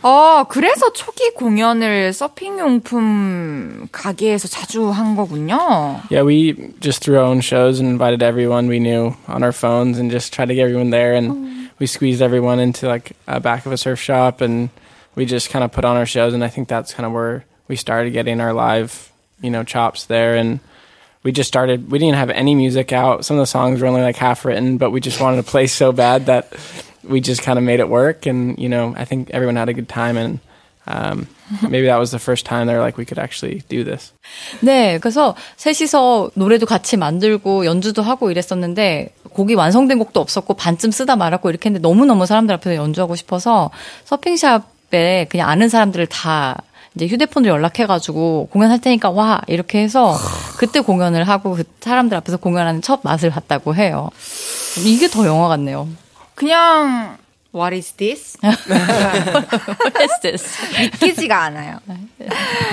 어, 그래서 초기 공연을 서핑용품 가게에서 자주 한 거군요. Yeah, we just threw our own shows and invited everyone we knew on our phones and just tried to get everyone there. And we squeezed everyone into like a back of a surf shop and we just kind of put on our shows. And I think that's kind of where we started getting our live, you know, chops there. And we just started, we didn't have any music out. Some of the songs were only like half written, but we just wanted to play so bad that we just kind of made it work. And, you know, I think everyone had a good time. And um, maybe that was the first time they were like, we could actually do this. 네, 그래서 셋이서 노래도 같이 만들고 연주도 하고 이랬었는데 곡이 완성된 곡도 없었고 반쯤 쓰다 말았고 이렇게 했는데 너무 너무 사람들 앞에서 연주하고 싶어서 서핑샵에 그냥 아는 사람들을 다 이제 휴대폰으로 연락해가지고 공연할 테니까 와 이렇게 해서 그때 공연을 하고 그 사람들 앞에서 공연하는 첫 맛을 봤다고 해요. 이게 더 영화 같네요. 그냥 What is this? What is this? 믿기지가 않아요.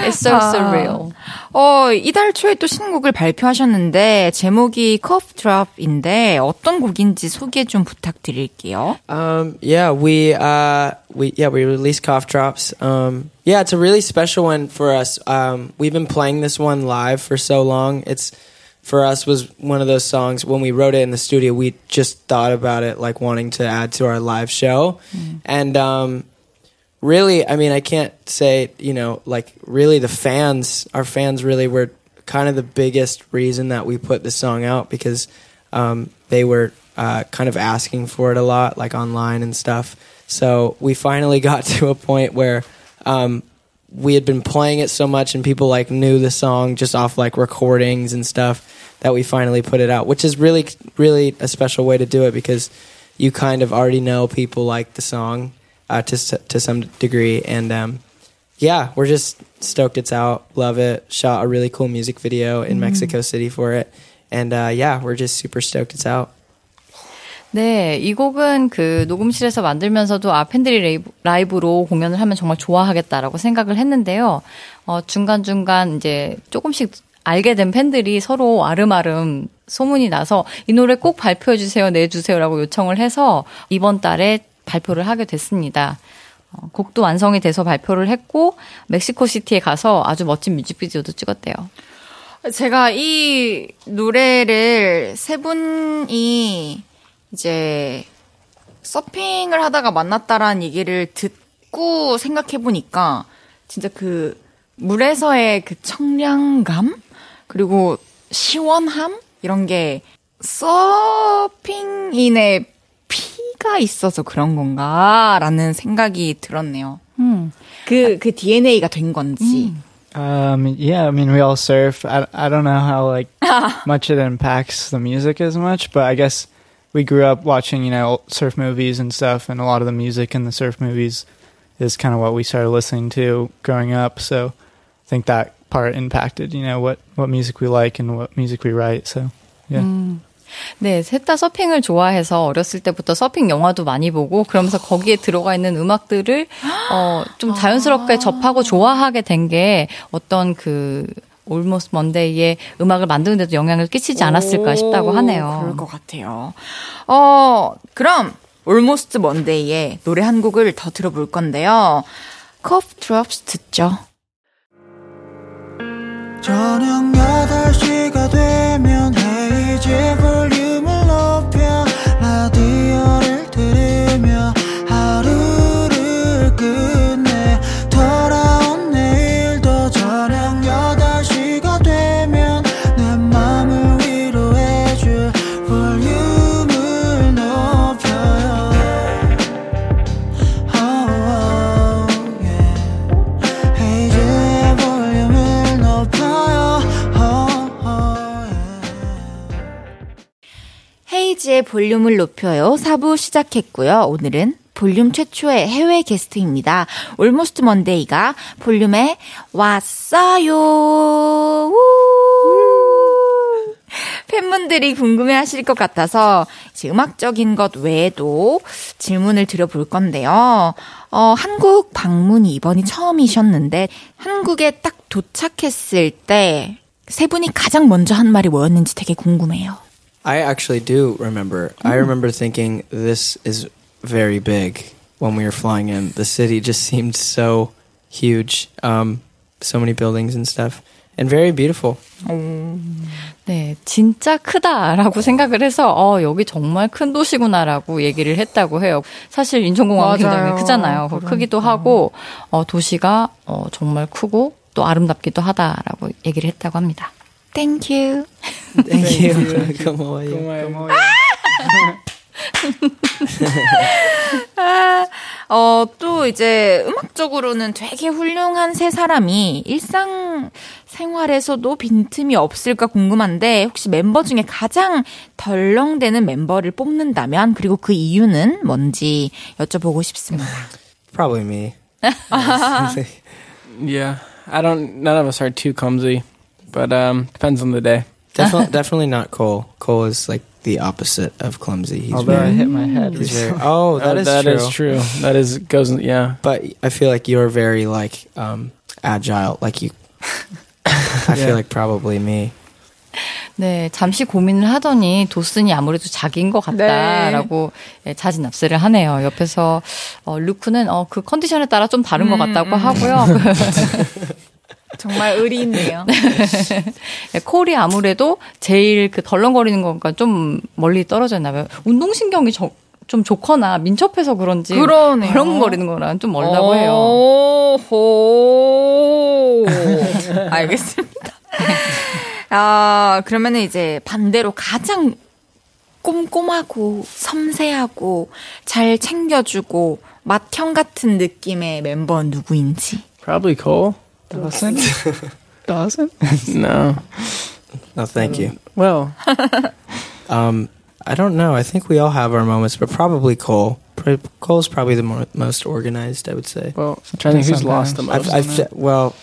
It's so surreal. 어, 이달 초에 또 신곡을 발표하셨는데 제목이 Cough Drop인데 어떤 곡인지 소개 좀 부탁드릴게요. Um, yeah, we uh, we yeah we released cough drops. Um, yeah, it's a really special one for us. Um, we've been playing this one live for so long. It's for us was one of those songs when we wrote it in the studio. We just thought about it like wanting to add to our live show, and um, really, I mean, I can't say you know like really the fans, our fans really were kind of the biggest reason that we put the song out because um, they were uh, kind of asking for it a lot, like online and stuff. So we finally got to a point where um, we had been playing it so much and people like knew the song just off like recordings and stuff that we finally put it out, which is really, really a special way to do it because you kind of already know people like the song uh, to to some degree, and um, yeah, we're just stoked it's out. Love it. Shot a really cool music video in Mexico City for it, and uh, yeah, we're just super stoked it's out. 네, 이 곡은 그 녹음실에서 만들면서도 아 팬들이 라이브, 라이브 로 공연을 하면 정말 좋아하겠다라고 생각을 했는데요. 어, 중간 중간 이제 조금씩 알게 된 팬들이 서로 아름아름 소문이 나서 이 노래 꼭 발표해 주세요, 내 주세요라고 요청을 해서 이번 달에 발표를 하게 됐습니다. 어, 곡도 완성이 돼서 발표를 했고 멕시코 시티에 가서 아주 멋진 뮤직비디오도 찍었대요. 제가 이 노래를 세 분이 이제 서핑을 하다가 만났다라는 얘기를 듣고 생각해 보니까 진짜 그 물에서의 그 청량감 그리고 시원함 이런 게 서핑인의 피가 있어서 그런 건가라는 생각이 들었네요. 그, 그 DNA가 된 건지. Um, yeah, I mean, we all surf. I, I don't know how like much it impacts the music as much, but I guess we grew up watching, you know, surf movies and stuff, and a lot of the music in the surf movies is kind of what we started listening to growing up. So I think that part impacted, you know, what what music we like and what music we write. So yeah. 네, 셋 다 서핑을 좋아해서 어렸을 때부터 서핑 영화도 많이 보고 그러면서 거기에 들어가 있는 음악들을 어, 좀 자연스럽게 접하고 좋아하게 된 게 어떤 그 Almost Monday의 음악을 만드는데도 영향을 끼치지 않았을까 싶다고 하네요. 그럴 것 같아요. 어, 그럼 Almost Monday의 노래 한 곡을 더 들어볼 건데요. Cough Drops 듣죠. 저녁 8시가 되면 헤이즈 볼륨을 높여 헤이지의 볼륨을 높여요. 4부 시작했고요. 오늘은 볼륨 최초의 해외 게스트입니다. Almost Monday가 볼륨에 왔어요. 우! 팬분들이 궁금해 하실 것 같아서 음악적인 것 외에도 질문을 드려볼 건데요. 어, 한국 방문이 이번이 처음이셨는데 한국에 딱 도착했을 때 세 분이 가장 먼저 한 말이 뭐였는지 되게 궁금해요. I actually do remember. I remember thinking this is very big when we were flying in. The city just seemed so huge, um, so many buildings and stuff, and very beautiful. 네, 진짜 크다라고 생각을 해서 어 여기 정말 큰 도시구나라고 얘기를 했다고 해요. 사실 인천공항은 맞아요. 굉장히 크잖아요. 그 크기도 하고 어 도시가 어 정말 크고 또 아름답기도 하다라고 얘기를 했다고 합니다. Thank you. Thank you. Come on. 어, 또 이제 음악적으로는 되게 훌륭한 세 사람이 일상 생활에서도 빈틈이 없을까 궁금한데 혹시 멤버 중에 가장 덜렁대는 멤버를 뽑는다면 그리고 그 이유는 뭔지 여쭤보고 싶습니다. Probably me. Yeah, I don't. None of us are too clumsy, but um, depends on the day. Definitely, definitely not Cole. Cole is like the opposite of clumsy. He's Although I very, hit my head. he's very. recently. Oh, that Uh, is that true. is true. That is goes. Yeah. But I feel like you're very like um, agile. Like you, I Yeah. feel like probably me. 네, 잠시 고민을 하더니 도슨이 아무래도 자기인 것 같다라고 예, 자진납세를 하네요. 옆에서 어, 루크는 어, 그 컨디션에 따라 좀 다른 것 같다고 하고요. 정말 의리 있네요. 예, 콜이 아무래도 제일 그 덜렁거리는 것과 좀 멀리 떨어져 있나 봐요. 운동신경이 저- 좀 좋거나 민첩해서 그런지 그러네요. 덜렁거리는 거랑 좀 멀다고 해요. 오호. 알겠습니다. 아, 그러면 은 이제 반대로 가장 꼼꼼하고 섬세하고 잘 챙겨주고 맏형 같은 느낌의 멤버 누구인지. Probably Cole. Dawson? Dawson? No. No, thank you. Well, Um, I don't know. I think we all have our moments, but probably Cole. Pro- Cole's probably the more, most organized. I would say. well, I'm trying to think who's lost the most. I've, I've well,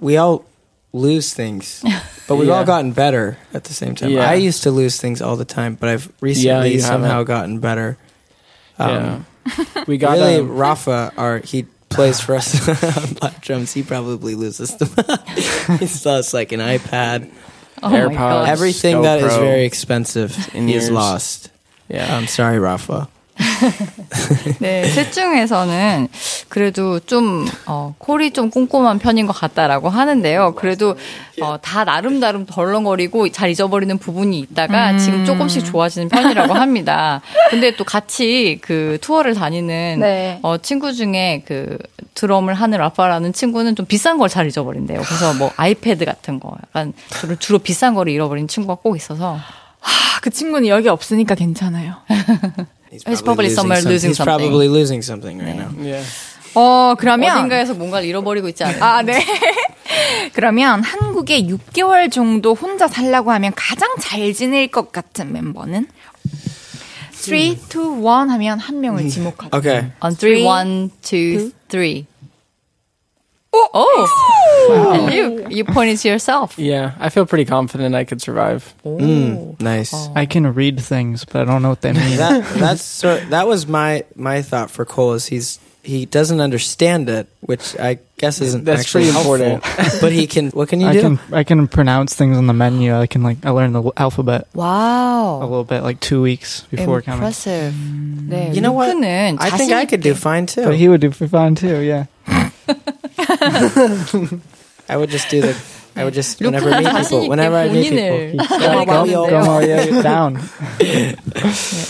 we all lose things, but we've all gotten better at the same time. Yeah. I used to lose things all the time, but I've recently you somehow haven't. gotten better. Um, yeah. we got really, um, Rafa, our he plays for us on lap drums. He probably loses them. he lost like an iPad, Oh AirPods. God. everything that is very expensive. In He's years. lost. yeah. I'm sorry, Rafa. 네, 셋 중에서는 그래도 좀, 어, 콜이 좀 꼼꼼한 편인 것 같다라고 하는데요. 그래도, 어, 다 나름나름 덜렁거리고 잘 잊어버리는 부분이 있다가 지금 조금씩 좋아지는 편이라고 합니다. 근데 또 같이 그 투어를 다니는, 네. 어, 친구 중에 그 드럼을 하는 라파라는 친구는 좀 비싼 걸 잘 잊어버린대요. 그래서 뭐 아이패드 같은 거, 약간 주로, 주로 비싼 거를 잃어버린 친구가 꼭 있어서. 아, 그 친구는 여기 없으니까 괜찮아요. He's probably somewhere some- losing he's something. probably losing something right now. Yeah. 어, 그러면. 어딘가에서 뭔가를 잃어버리고 있지 않아요? 아, 네. 그러면 한국에 6개월 정도 혼자 살라고 하면 가장 잘 지낼 것 같은 멤버는? 3, 2, 1 하면 한 명을 지목하죠. Okay. On three, Three, one, two, three. Oh, Wow. And you, you pointed to yourself. Yeah, I feel pretty confident I could survive. Mm, mm nice. I can read things, but I don't know what they mean. That that's sort that was my my thought for Cole is he's he doesn't understand it, which I guess isn't That's actually pretty important. but he can. What can you I do? Can, I can pronounce things on the menu. I can like I learned the alphabet. Wow. A little bit, like two weeks before Impressive. coming. Impressive. Mm. You know what? I think I could do fine too. But he would do fine too. Yeah. I would just do the. I would just whenever I meet 자신 people. 있게 Whenever I meet 본인을 people. Go, down. 네,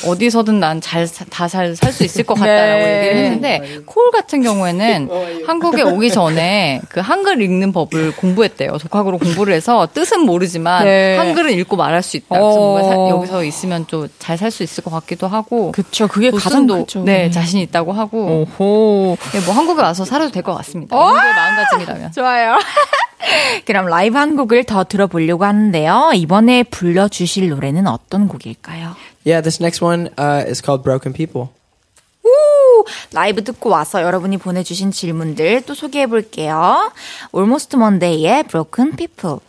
어디서든 난 잘 다 잘 살 수 있을 것 같다라고 네. 얘기를 했는데 콜 같은 경우에는 한국에 오기 전에 그 한글 읽는 법을 공부했대요. 독학으로 공부를 해서 뜻은 모르지만 네. 한글은 읽고 말할 수 있다. 그래서 어. 뭔가 사- 여기서 있으면 좀 잘 살 수 있을 것 같기도 하고. 그쵸. 그게 가장 크죠. 네 자신 있다고 하고 오호. 네, 뭐 한국에 와서 살아도 될 것 같습니다. 어? 한국의 마음가짐이라면. 좋아요. 그럼 라이브 한 곡을 더 들어보려고 하는데요. 이번에 불러주실 노래는 어떤 곡일까요? Yeah, this next one uh, is called Broken People. 우! 라이브 듣고 와서 여러분이 보내주신 질문들 또 소개해 볼게요. Almost Monday의 Broken People.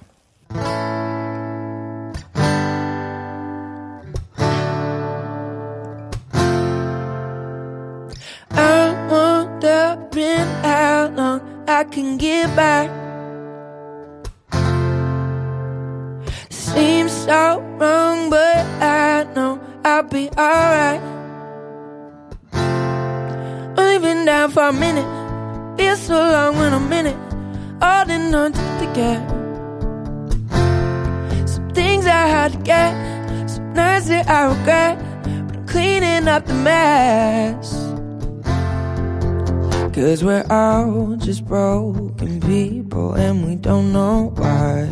I'm wondering how long I can get back. Seems so wrong, but I know I'll be alright. Only been down for a minute. Feels so long when I'm in it. Holding on to the gap. Some things I had to get. Some nights that I regret. But I'm cleaning up the mess. Cause we're all just broken people and we don't know why.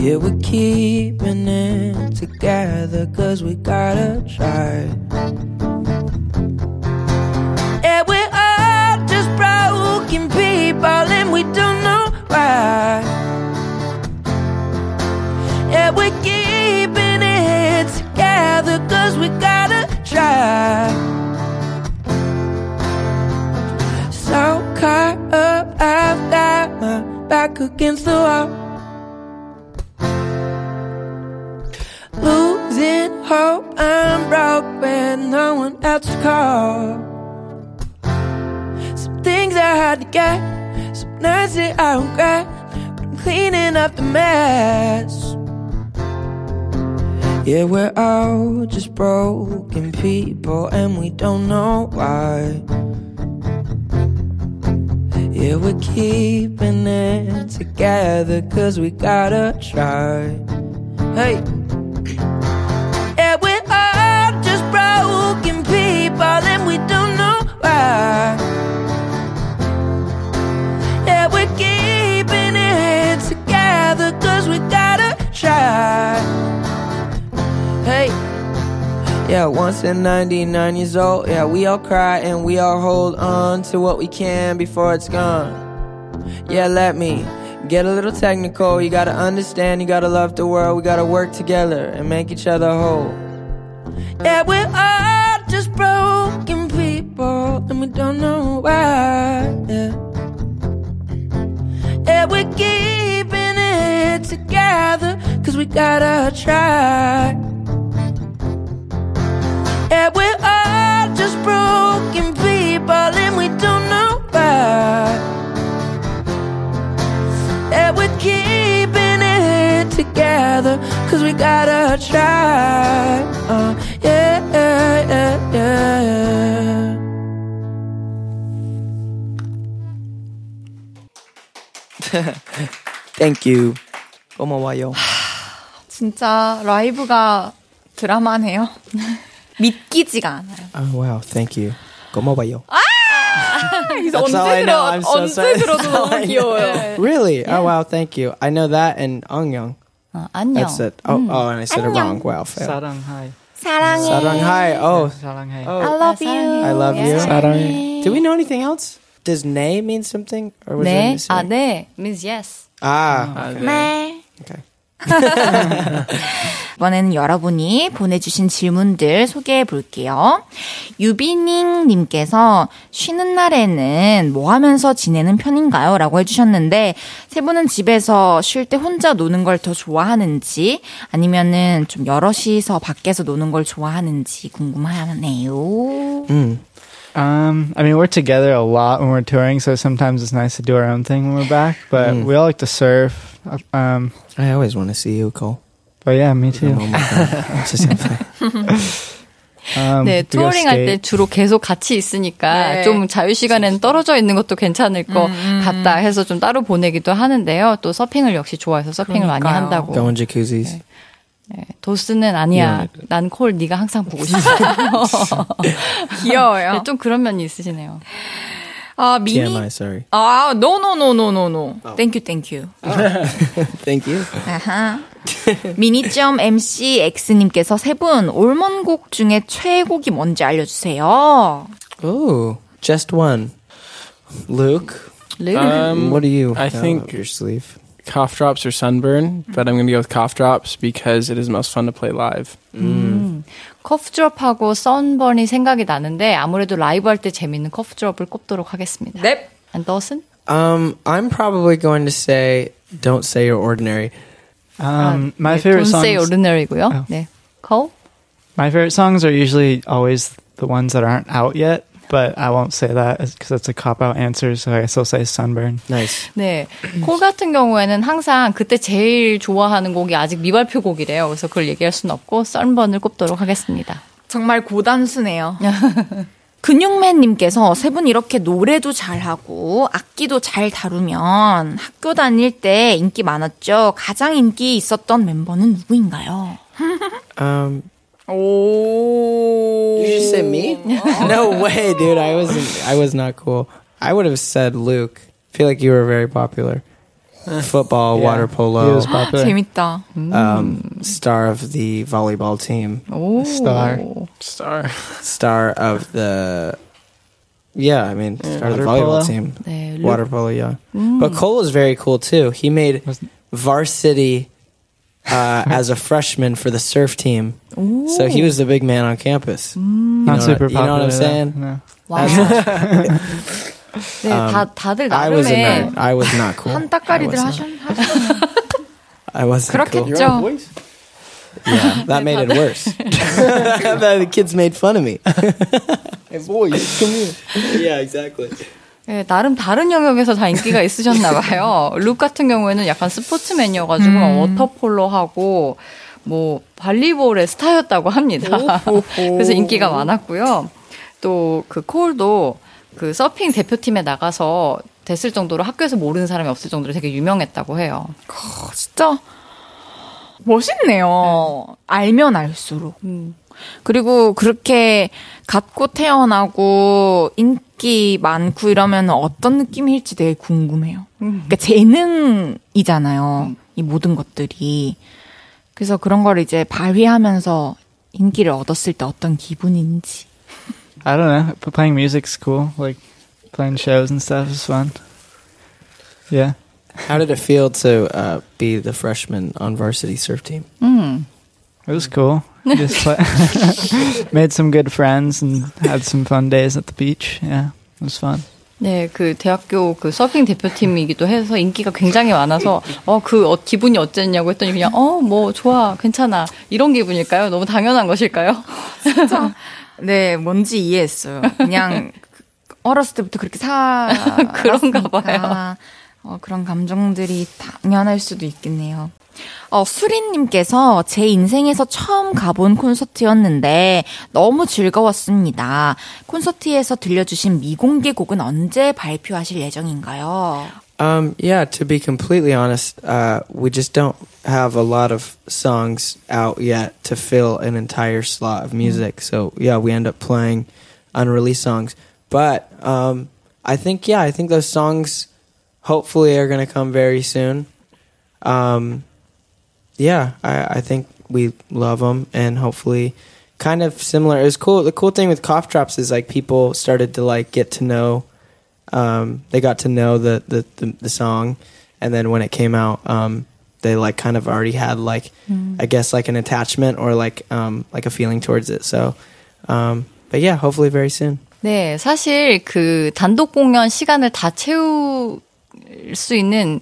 Yeah, we're keeping it together cause we gotta try. Yeah, we're all just broken people and we don't know why. Yeah, we're keeping it together cause we gotta try. So caught up, I've got my back against the wall. Had no one else to call. Some things I had to get, some nights that I regret, but I'm cleaning up the mess. Yeah, we're all just broken people and we don't know why. Yeah, we're keeping it together cause we gotta try. Hey. Try. Hey. Yeah, once in 99 years old, yeah, we all cry and we all hold on to what we can before it's gone. Yeah, let me get a little technical. You gotta understand, you gotta love the world. We gotta work together and make each other whole. Yeah, we're all just broken people and we don't know why. Yeah, yeah we're keeping it together cause we gotta try. Yeah, we're all just broken people and we don't know why. Yeah, we're keeping it together cause we gotta try. Uh, yeah, yeah, yeah, yeah. Thank you. Como va yo? 진짜 라이브가 드라마네요. 믿기지가 않아요. Oh wow, thank you. 고마워요. 그래서 That's all 언제 I know. 들어 I'm so 언제 sorry. 들어도 너무 I know. 귀여워요. Really? Oh wow, thank you. I know that and Ongyong. 어, 안녕. That's it. Oh, oh, and I said it wrong. Wow, fail. Saranghai. 사랑해. Saranghai. Oh, Saranghai. oh. I love you. I love you. 사랑해. Do we know anything else? Does nay mean something? Or was 네. it 아, 네. means yes. Ah, 네. okay. 이번에는 여러분이 보내주신 질문들 소개해 볼게요. 유비닝님께서 쉬는 날에는 뭐 하면서 지내는 편인가요? 라고 해주셨는데, 세 분은 집에서 쉴 때 혼자 노는 걸 더 좋아하는지, 아니면은 좀 여럿이서 밖에서 노는 걸 좋아하는지 궁금하네요. Mm. Um, I mean, we're together a lot when we're touring, so sometimes it's nice to do our own thing when we're back. But Mm. we all like to surf. Um, I always want to see you, Cole. but yeah, me too. Oh. It's the same thing. Um, 네, 투어링 할 때. 주로 계속 같이 있으니까 네. 좀 자유 시간엔 떨어져 있는 것도 괜찮을 것 같다 해서 좀 따로 보내기도 하는데요. 또 서핑을 역시 좋아해서 서핑을 많이 그러니까요. 한다고. Going jacuzzis. 네, 도스는 아니야. 난콜 네가 항상 보고 싶어. 귀여워요. 네, 좀 그런 면이 있으시네요. 아, 미니. TMI, sorry. 아, no, no, no, no, no, no. Thank you, thank you. Thank you. 아하. 미니점 MCX님께서 세 분 올몬곡 중에 최애곡이 뭔지 알려주세요. Ooh, just one. Luke, Um, what do you I have think- up your sleeve? cough drops or sunburn, but I'm going to go with cough drops because it is most fun to play live. 커프드롭하고 썬번이 생각이 나는데 아무래도 라이브 할 때 재밌는 커프드롭을 꼽도록 하겠습니다. 넵. And Dawson? Um, I'm probably going to say, "Don't say you're ordinary." Um, my 네, favorite Don't say songs. ordinary고요. Oh. 네. Cole? My favorite songs are usually always the ones that aren't out yet, but I won't say that because it's a cop out answer. So I still say Sunburn. Nice. 네. 콜 같은 경우에는 항상 그때 제일 좋아하는 곡이 아직 미발표 곡이래요. 그래서 그걸 얘기할 수는 없고 썬번을 꼽도록 하겠습니다. 정말 고단수네요. 근육맨님께서 세 분 이렇게 노래도 잘하고 악기도 잘 다루면 학교 다닐 때 인기 많았죠. 가장 인기 있었던 멤버는 누구인가요? Um, 오. you just said me? no way, dude. I wasn't. I was not cool. I would have said Luke. I feel like you were very popular. Football, water He polo, was popular. 재밌다. um, star of the volleyball team, 오. Star. Star. star of the. Yeah, I mean, star of the Water volleyball polo? team. 네. 루- Water polo, yeah. But Cole was very cool too. He made varsity uh, as a freshman for the surf team. So he was the big man on campus. Not know what- super you know popular. what I'm though. saying? No. 와. 네, 다, 다들 I was a 나름의 nerd. I was not cool. 한따까리들 I was 하셨, not- I wasn't cool. 그렇겠죠. Yeah, that made it worse. the kids made fun of me. hey boys, come here. Yeah, exactly. 네, 나름 다른 영역에서 다 인기가 있으셨나 봐요. 룩 같은 경우에는 약간 스포츠맨이어가지고 워터폴로 하고 뭐 발리볼의 스타였다고 합니다. 그래서 인기가 많았고요. 또 그 콜도 그 서핑 대표팀에 나가서 됐을 정도로 학교에서 모르는 사람이 없을 정도로 되게 유명했다고 해요. 어, 진짜 멋있네요. 알면 알수록. 음. 그리고 그렇게 갖고 태어나고 인 기 많고 이러면 어떤 느낌일지 되게 궁금해요. 그러니까 재능이잖아요. 이 모든 것들이. 그래서 그런 걸 이제 발휘하면서 인기를 얻었을 때 어떤 기분인지. I don't know. But playing music's cool. Like playing shows and stuff is fun. Yeah. How did it feel to uh, be the freshman on varsity surf team? 음. It was cool. Just play- made some good friends and had some fun days at the beach. Yeah, it was fun. 네, 그 대학교 그 서핑 대표팀이기도 해서 인기가 굉장히 많아서 어그 기분이 어땠냐고 했더니 그냥 어 뭐 좋아 괜찮아 이런 기분일까요? 너무 당연한 것일까요? 진짜. 네, 뭔지 이해했어요. 그냥 어렸을 때부터 그렇게 사 그런가 봐요. 어, 그런 감정들이 당연할 수도 있겠네요. 어, 수린님께서 제 인생에서 처음 가본 콘서트였는데 너무 즐거웠습니다. 콘서트에서 들려주신 미공개 곡은 언제 발표하실 예정인가요? Um, yeah, to be completely honest, uh, we just don't have a lot of songs out yet to fill an entire slot of music. So yeah, we end up playing unreleased songs. But um, I think yeah, I think those songs hopefully are going to come very soon. Um, yeah, I, I think we love them, and hopefully, kind of similar. It was cool. The cool thing with cough drops is like people started to like get to know. Um, they got to know the, the the the song, and then when it came out, um, they like kind of already had like, I guess like an attachment or like um like a feeling towards it. So, um, but yeah, hopefully very soon. 네, 사실 그 단독 공연 시간을 다 채울 수 있는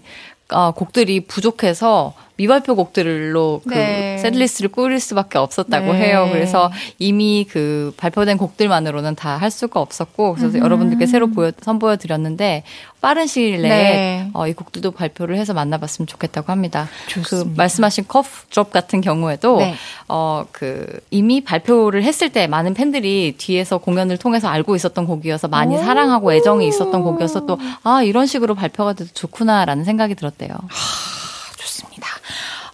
어, 곡들이 부족해서 미발표 곡들로 그 네. 셋리스트를 꾸릴 수밖에 없었다고 네. 해요. 그래서 이미 그 발표된 곡들만으로는 다 할 수가 없었고 그래서 여러분들께 새로 보여 선보여 드렸는데 빠른 시일 내에 네. 어, 이 곡들도 발표를 해서 만나봤으면 좋겠다고 합니다. 그 말씀하신 커프 드롭 같은 경우에도 네. 어, 그, 이미 발표를 했을 때 많은 팬들이 뒤에서 공연을 통해서 알고 있었던 곡이어서 많이 사랑하고 애정이 있었던 곡이어서 또, 아, 이런 식으로 발표가 돼도 좋구나라는 생각이 들었대요.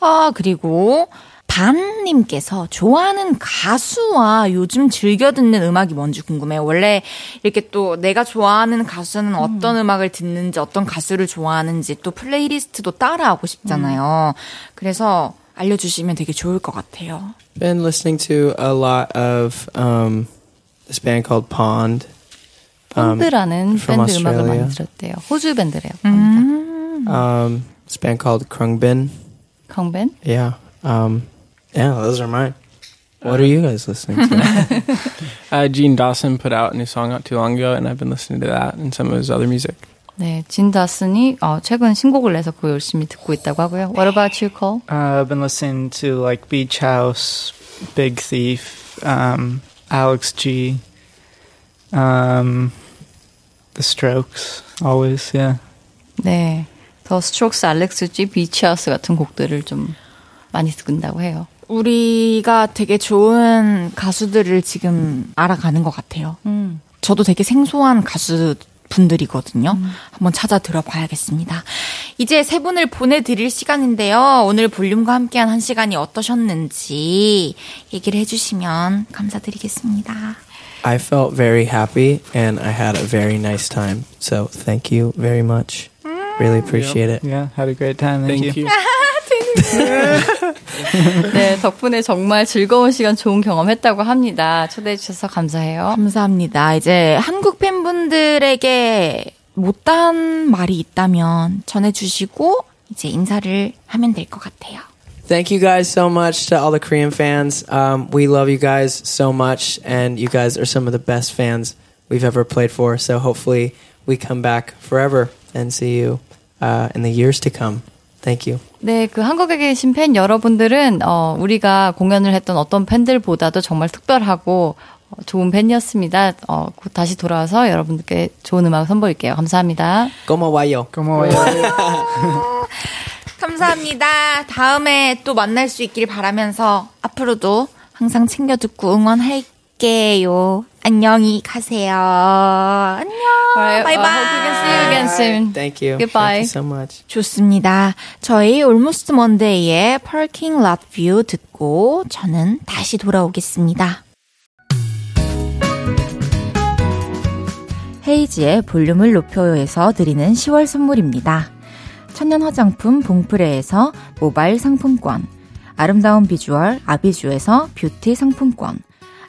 아, 그리고 반님께서 좋아하는 가수와 요즘 즐겨 듣는 음악이 뭔지 궁금해요. 원래 이렇게 또 내가 좋아하는 가수는 어떤 음. 악을 듣는지, 어떤 가수를 좋아하는지 또 플레이리스트도 따라하고 싶잖아요. 그래서 알려주시면 되게 좋을 것 같아요. Been listening to a lot of um, this band called Pond. Um, 밴드라는 from 밴드 음악을 Australia. 많이 들었대요. 호주 밴드래요. Um, this band called Krungbin. 강밴? Yeah. Um, yeah, those are mine. What are you guys listening to? Uh, Gene Dawson put out a new song not too long ago, and I've been listening to that and some of his other music. 네, 진 다슨이 어, 최근 신곡을 내서 그거 열심히 듣고 있다고 하고요. What about you, Cole? Uh, I've been listening to like Beach House, Big Thief, um, Alex G, um, The Strokes, always, yeah. 네, 더 스트록스, 알렉스 G, 비치하우스 같은 곡들을 좀 많이 듣는다고 해요. 우리가 되게 좋은 가수들을 지금 알아가는 것 같아요. 음. 저도 되게 생소한 가수 분들이거든요. 한번 찾아 들어봐야겠습니다. 이제 세 분을 보내드릴 시간인데요. 오늘 볼륨과 함께한 한 시간이 어떠셨는지 얘기를 해주시면 감사드리겠습니다. I felt very happy and I had a very nice time. So thank you very much. Really appreciate it. Yeah, had a great time. Thank, Thank you. you. 네, 덕분에 정말 즐거운 시간, 좋은 경험했다고 합니다. 초대해 주셔서 감사해요. 감사합니다. 이제 한국 팬분들에게 못한 말이 있다면 전해주시고 이제 인사를 하면 될 것 같아요. Thank you guys so much to all the Korean fans. Um, we love you guys so much, and you guys are some of the best fans we've ever played for. So hopefully we come back forever And see you uh, in the years to come. Thank you. 네, 그 한국에 계신 팬 여러분들은 어, 우리가 공연을 했던 어떤 팬들보다도 정말 특별하고 어, 좋은 팬이었습니다. 어, 곧 다시 돌아와서 여러분들께 좋은 음악 선보일게요. 감사합니다. 고마워요. 고마워요. 감사합니다. 다음에 또 만날 수 있길 바라면서 앞으로도 항상 챙겨 듣고 응원할게요. 안녕히 가세요. 안녕. Alright, 바이바이. I hope we can see you again soon. Thank you. Goodbye. Thank you so much. 좋습니다. 저희 Almost Monday의 Parking Lot View 듣고 저는 다시 돌아오겠습니다. 헤이지의 볼륨을 높여요에서 드리는 10월 선물입니다. 천연 화장품 봉프레에서 모바일 상품권, 아름다운 비주얼 아비주에서 뷰티 상품권,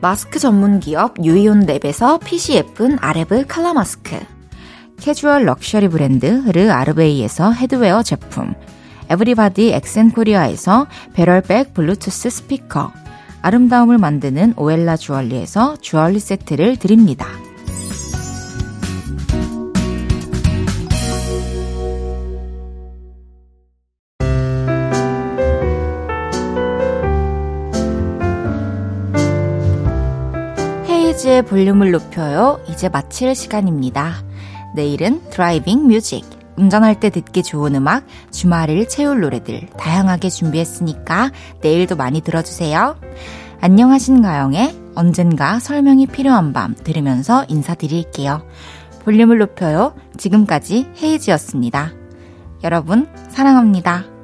마스크 전문 기업 유이온 랩에서 핏이 예쁜 아레브 칼라 마스크, 캐주얼 럭셔리 브랜드 르 아르베이에서 headwear 제품, 에브리바디 엑센 코리아에서 배럴백 블루투스 스피커, 아름다움을 만드는 오엘라 주얼리에서 주얼리 세트를 드립니다. 헤이즈의 볼륨을 높여요. 이제 마칠 시간입니다. 내일은 driving music. 운전할 때 듣기 좋은 음악, 주말을 채울 노래들 다양하게 준비했으니까 내일도 많이 들어주세요. 안녕하신가영의 언젠가 설명이 필요한 밤 들으면서 인사드릴게요. 볼륨을 높여요. 지금까지 헤이즈였습니다. 여러분, 사랑합니다.